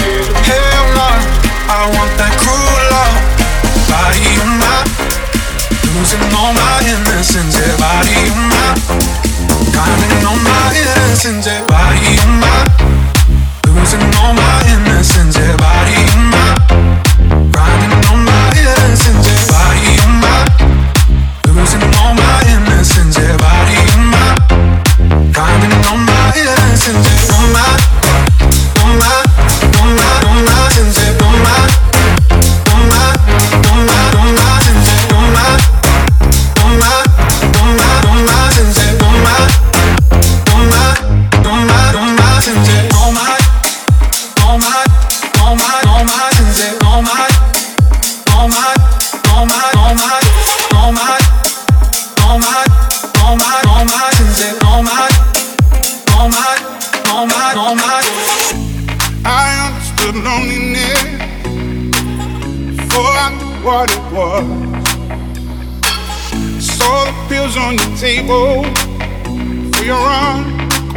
Innocence. Yeah, body on my, counting on my innocence. Body on. Losing all my innocence, yeah, body on my Grinding on my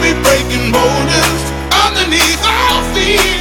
be breaking boulders underneath our feet.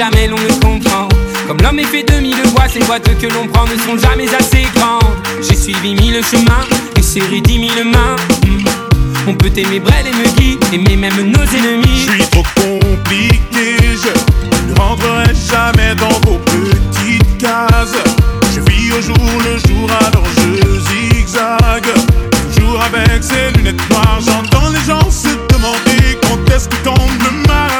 Jamais, l'on ne comprend. Comme l'homme est fait de mille voix, ces boîtes que l'on prend ne sont jamais assez grandes. J'ai suivi mille chemins et serré dix mille mains. Hmm. On peut aimer Brel et Muggy, aimer même nos ennemis. Je suis trop compliqué, je ne rentrerai jamais dans vos petites cases. Je vis au jour le jour, alors je zigzague. Toujours avec ces lunettes noires, j'entends les gens se demander quand est-ce que tombe le masque.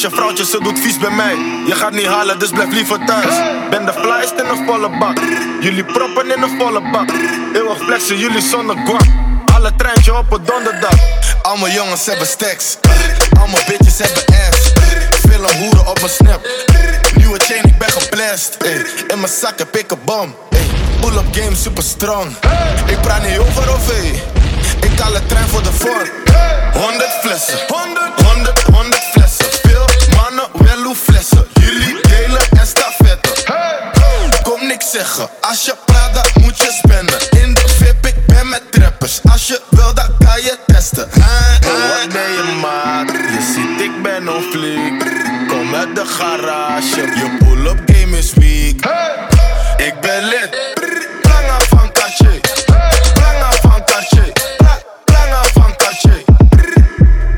Je vrouwtje, ze doet vies bij mij. Je gaat niet halen, dus blijf liever thuis. Ben de flyest in een volle bak. Jullie proppen in een volle bak. Eeuwig flexen, jullie zonder guap. Alle treintje op een donderdag. Allemaal jongens hebben stacks. Allemaal bitches hebben ass. Veel hoeren op mijn snap. Nieuwe chain, ik ben geblest. In mijn zak heb ik een bom. Pull-up game super strong. Ik praat niet over OV. Ik haal het trein voor de vorm. 100 flessen. 100, 100, 100 flessen. Als je praat, dan moet je spenden. In de VIP, ik ben met trappers. Als je wil, dan kan je testen. Ah, ah. Wat ben je maat? Je ziet, ik ben een fliek. Kom uit de garage. Je pull-up game is weak. Ik ben lid. Planga van Caché. Planga van Caché. Pla- Planga van Cartier.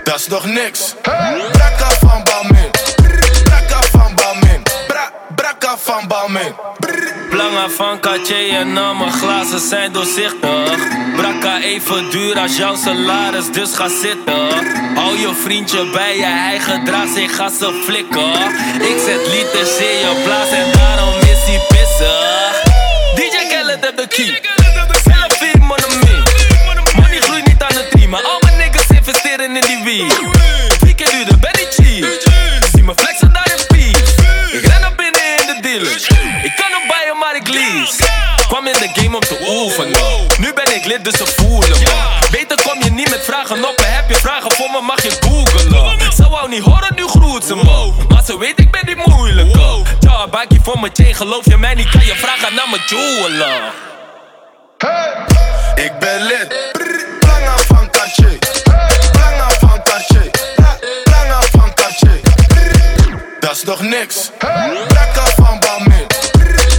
Dat is nog niks. Brakka van Balmain. Van Balmain. Plangen van Cartier en al mijn glazen zijn doorzichtig. Brakka even duur als jouw salaris, dus ga zitten. Hou je vriendje bij je, hij gedraagt zich, ga ze flikken. Ik zet liters in je blaas en daarom is hij pissig. DJ Khaled heb de key. Selfie, money Money groeit niet aan de tree, maar al mijn niggas investeren in die. Vier keer duurder, ben niet cheap. Zie me flexen Ik kan hem bijen, maar ik lease. Kwam in de game om te oefenen. Nu ben ik lid, dus ze voelen me. Beter kom je niet met vragen op. Heb je vragen voor me, mag je googlen. Ze wou niet horen, nu groet ze me. Maar ze weet, ik ben die moeilijke. Ja, bakje voor mijn chain, geloof je mij niet? Kan je vragen naar mijn jeweler. Ik ben lid. Planga van Cartier. Planga van Cartier. Van Cartier. Dat is nog niks. Brakka van Balmain.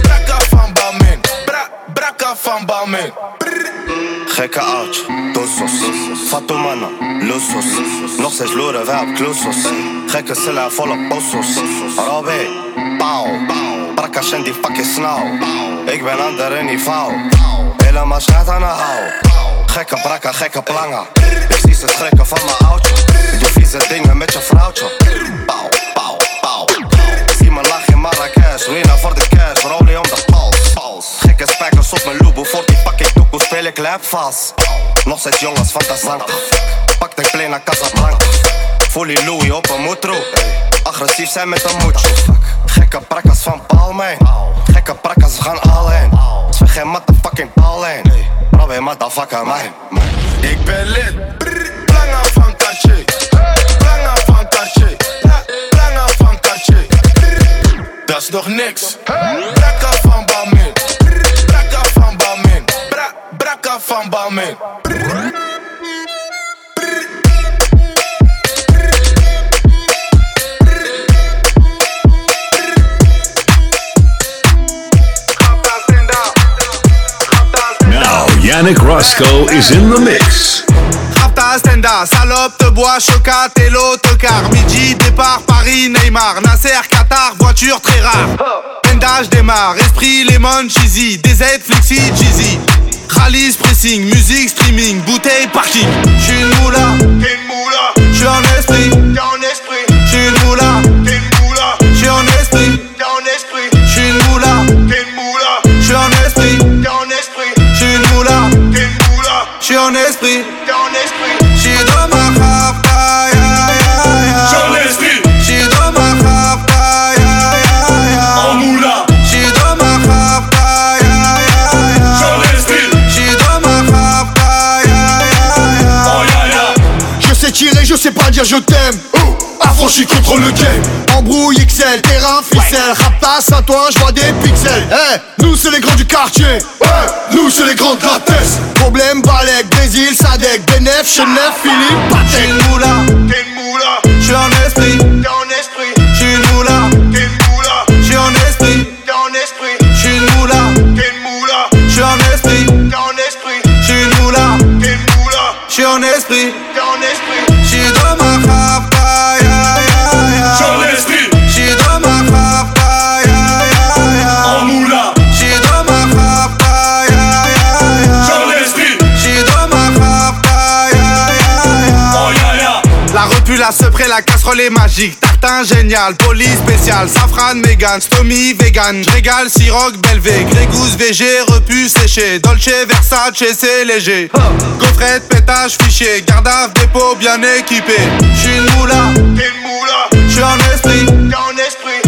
Brakka van Balmain. Bra, brakka van Balmain. Gekke oudje, dosos. Fatumana, losos. Nog steeds loeren wij op klosos. Gekke cellen volle possos. Robé, pauw. Brakkas en die fucking snauw. Ik ben ander niveau. Helemaal schijt aan de hou. Gekke brakka, gekke planga. Ik zie ze schrikken van mijn oudje. Doe vieze dingen met je vrouwtje. Pauw, pauw, Zie me lachen in Marrakesh. Ruina voor de cash, rolie om de pals. Gekke spijkers op mijn loebo. Voor die pak ik doekoe speel ik lap vast. Nog steeds jongens van de zang. Pak de naar Casablanca. Fully Louis op een moetro. Agressief zijn met een moetje. Gekke prakkas van Palmijn. Gekke prakkas, we gaan all in. Ze geen motherfucking bal in. Probeer motherfucker mij. Ik ben lid. Dat is nog niks. Brakka van Balmain. Brakka van Balmain. Bra, brakka van Balmain. Now, Yannick Roscoe is in the mix. Stenda, salope de bois, chocat et l'autocar. Midi, départ, Paris, Neymar, Nasser, Qatar, voiture très rare. Pendage démarre, esprit, lemon, cheesy, DZ, flexi, cheesy. Rallye, pressing, musique, streaming, bouteille, parking. J'suis une moula, une moula. J'suis en esprit. Sais pas dire je t'aime. Oh, affranchi contre le game. Embrouille XL, terrain ficelle. Raptas à toi, je vois des pixels. Eh, nous c'est les grands du quartier. Ouais, nous c'est les grands de la. Problème, Balek, Brésil, Sadek, Benef, Chenef, Philippe, Patek. une moula, T'es une moula. j'suis T'es en esprit. La repu, la casserole est magique. Tartin génial, police spécial, safran, mégan, stomy, vegan. J'régale, siroc, belvé, grégousse, VG, repu, séché. Dolce, Versace, c'est léger. Gaufrette, pétage, fichier, garde à dépôt bien équipé. J'suis une moula, T'es une moula. en esprit. T'es en esprit.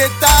está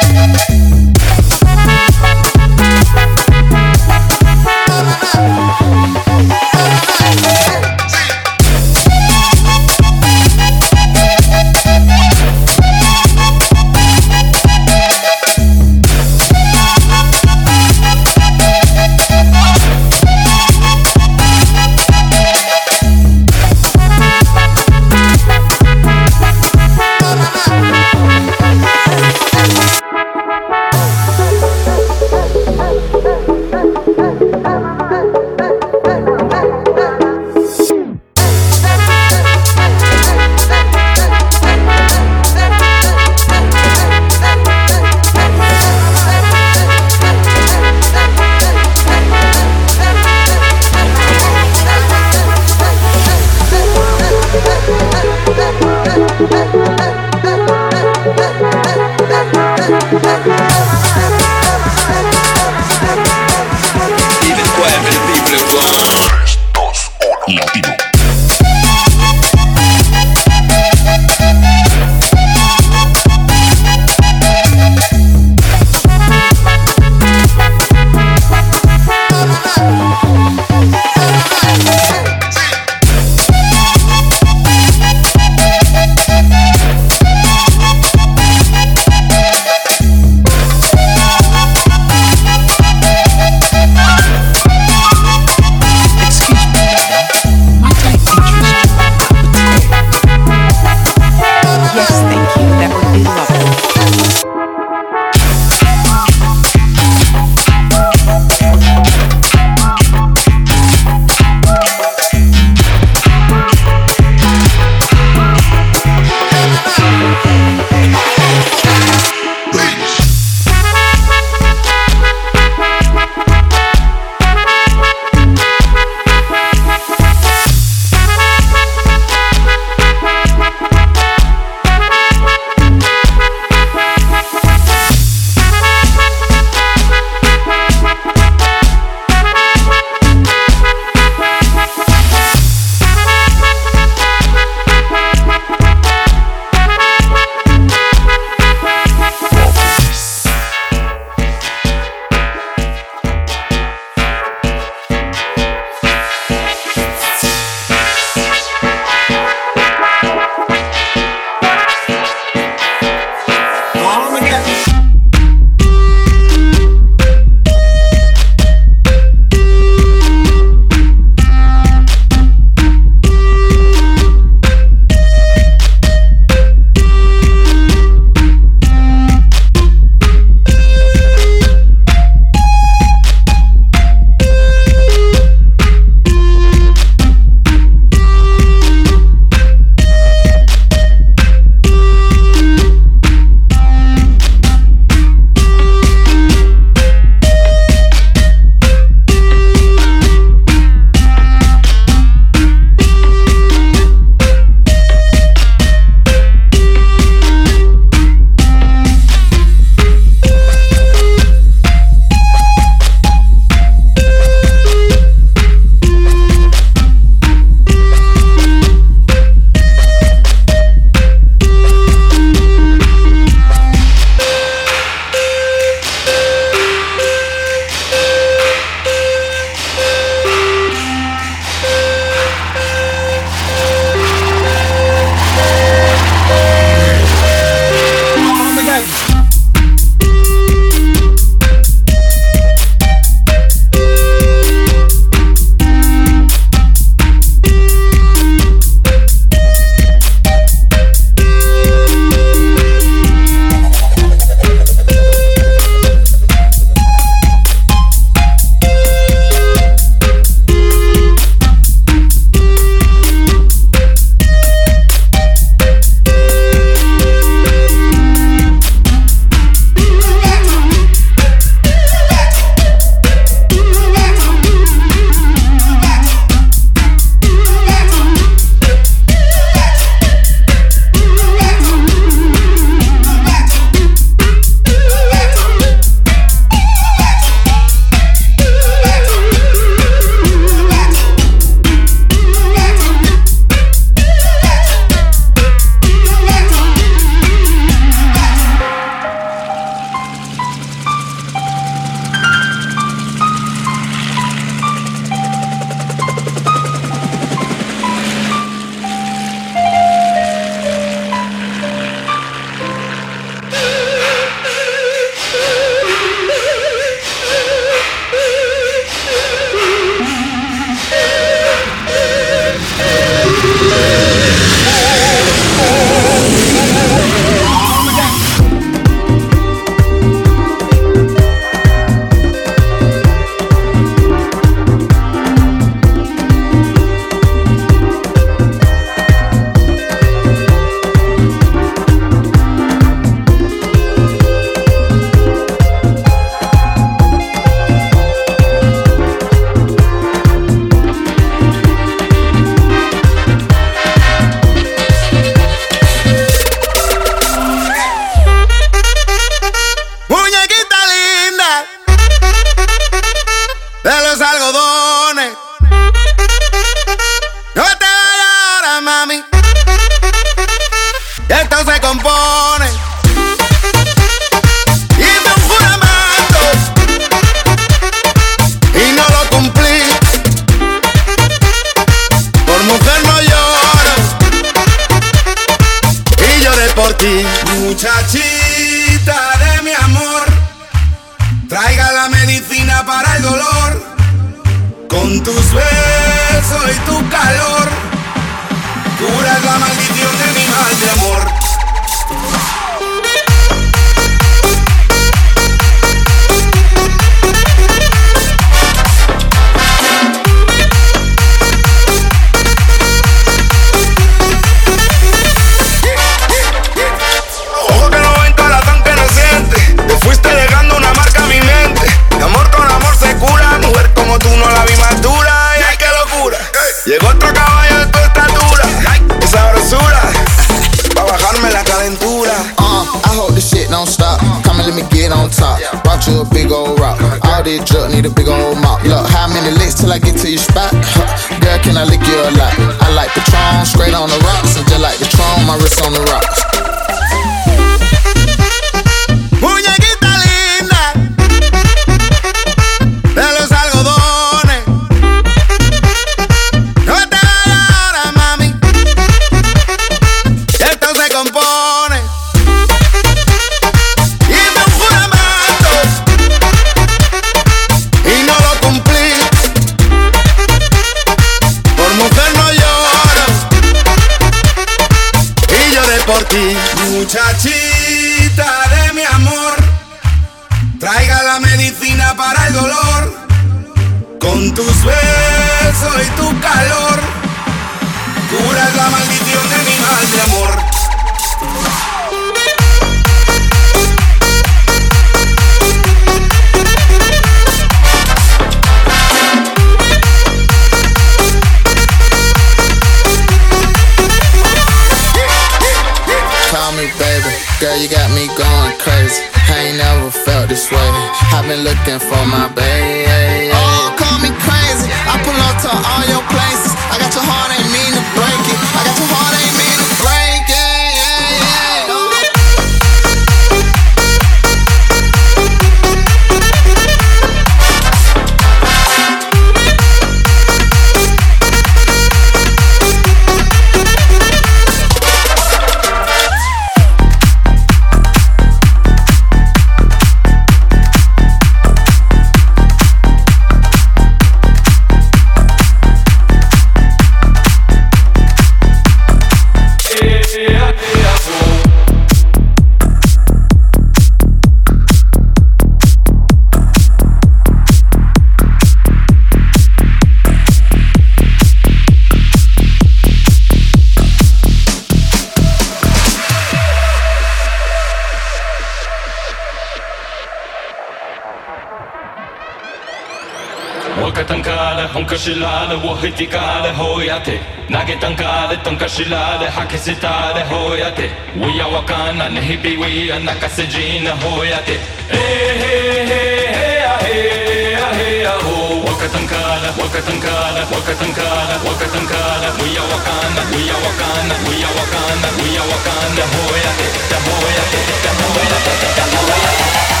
られ本かしられをひてかれほやて投げたんかれとんかしられ吐きせたれほやてウィアワカナネヒビウィア泣かせじなほやてえへへへやへやへやほわかたんからわかたんからわかたんからわかたんからウィアワカナウィアワカナウィアワカナウィアワカナほやてだほやてだほやてだほやて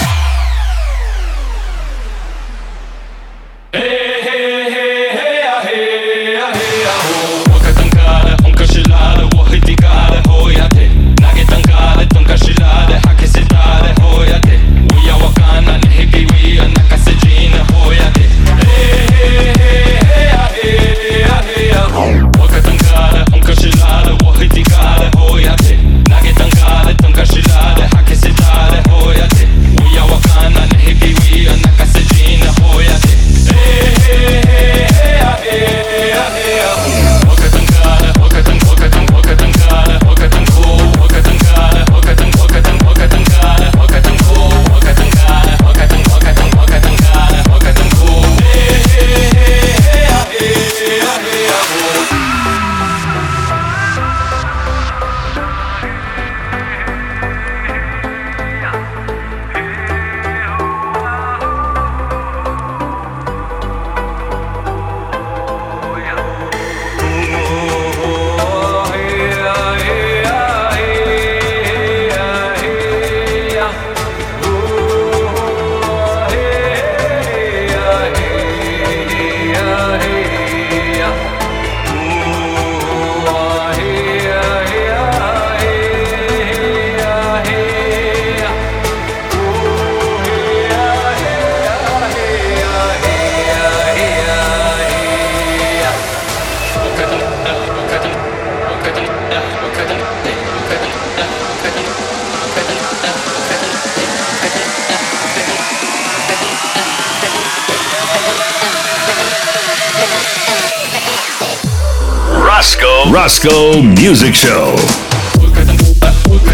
Music Show.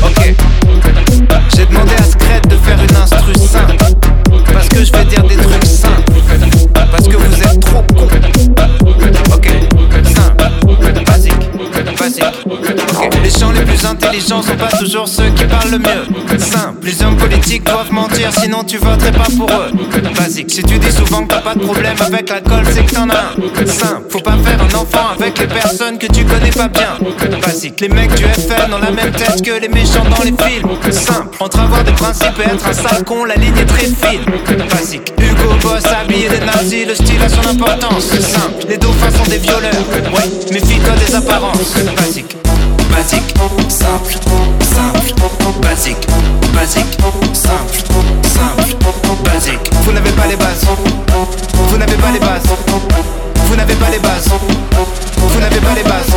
Ok. J'ai demandé à Scred de faire une instru simple. Parce que je vais dire des trucs simples. Parce que vous êtes trop cons. Ok. Simple. Basique. Basique. Les gens les plus intelligents sont pas toujours ceux qui parlent le mieux. Politiques doivent mentir, sinon tu voterais pas pour eux. Basique. Si tu dis souvent que t'as pas de problème avec l'alcool, c'est que t'en as un. Simple. Faut pas faire un enfant avec les personnes que tu connais pas bien. Basique. Les mecs du FN ont la même tête que les méchants dans les films. Simple. Entre avoir des principes et être un sale con, la ligne est très fine. Basique. Hugo Boss habillé des nazis, le style a son importance. Simple. Les dauphins sont des violeurs. Ouais, méfie-toi des apparences. Basique. Basique. Simple. Simple. Basique. Basique. Simple. Simple. Basique. Vous n'avez pas les bases. Vous n'avez pas les bases. Vous n'avez pas les bases. Vous n'avez pas les bases.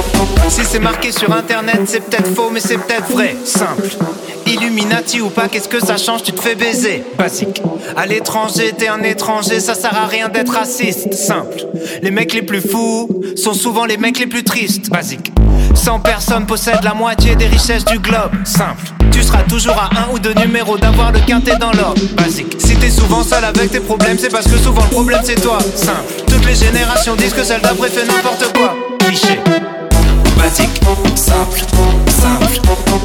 Si c'est marqué sur internet, c'est peut-être faux, mais c'est peut-être vrai. Simple. Illuminati ou pas, qu'est-ce que ça change? Tu te fais baiser. Basique. À l'étranger, t'es un étranger, ça sert à rien d'être raciste. Simple. Les mecs les plus fous sont souvent les mecs les plus tristes. Basique. 100 personnes possèdent la moitié des richesses du globe. Simple. Tu seras toujours à un ou deux numéros d'avoir le quintet dans l'ordre. Basique. Si t'es souvent seul avec tes problèmes, c'est parce que souvent le problème c'est toi. Simple. Toutes les générations disent que celle d'après fait n'importe quoi. Cliché. Basique. Simple. Simple.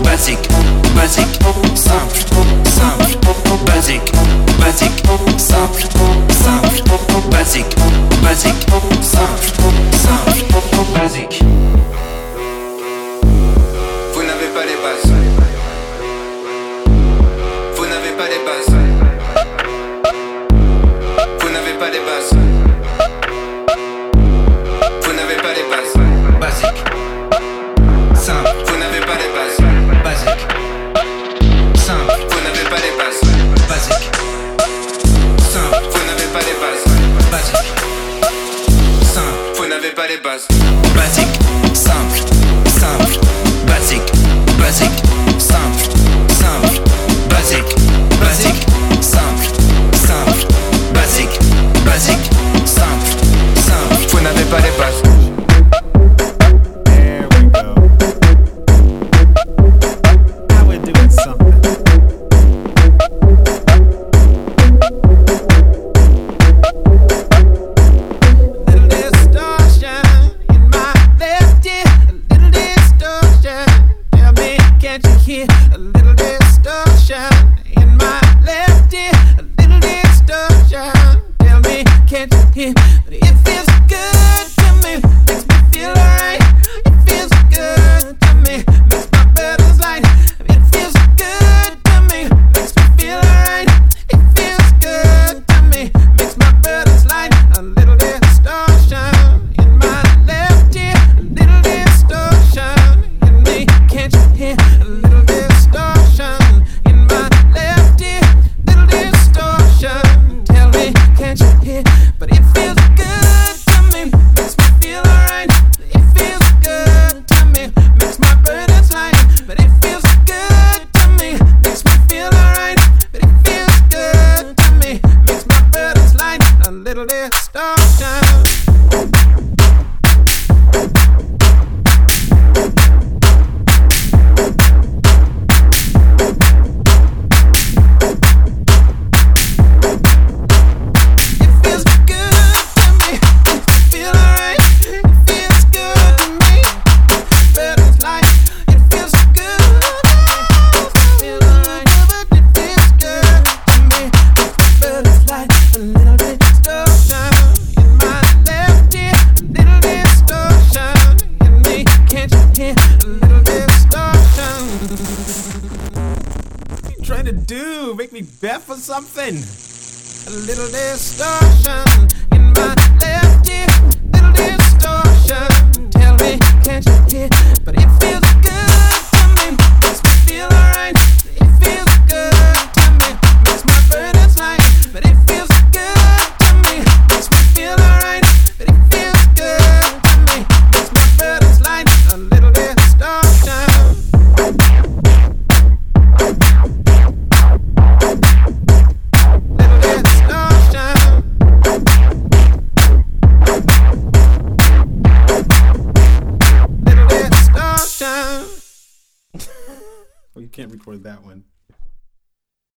Basique. Basique. Simple. Simple. Basique. Basique. Simple. Simple. Basique. Basique. Simple. Simple. Basique.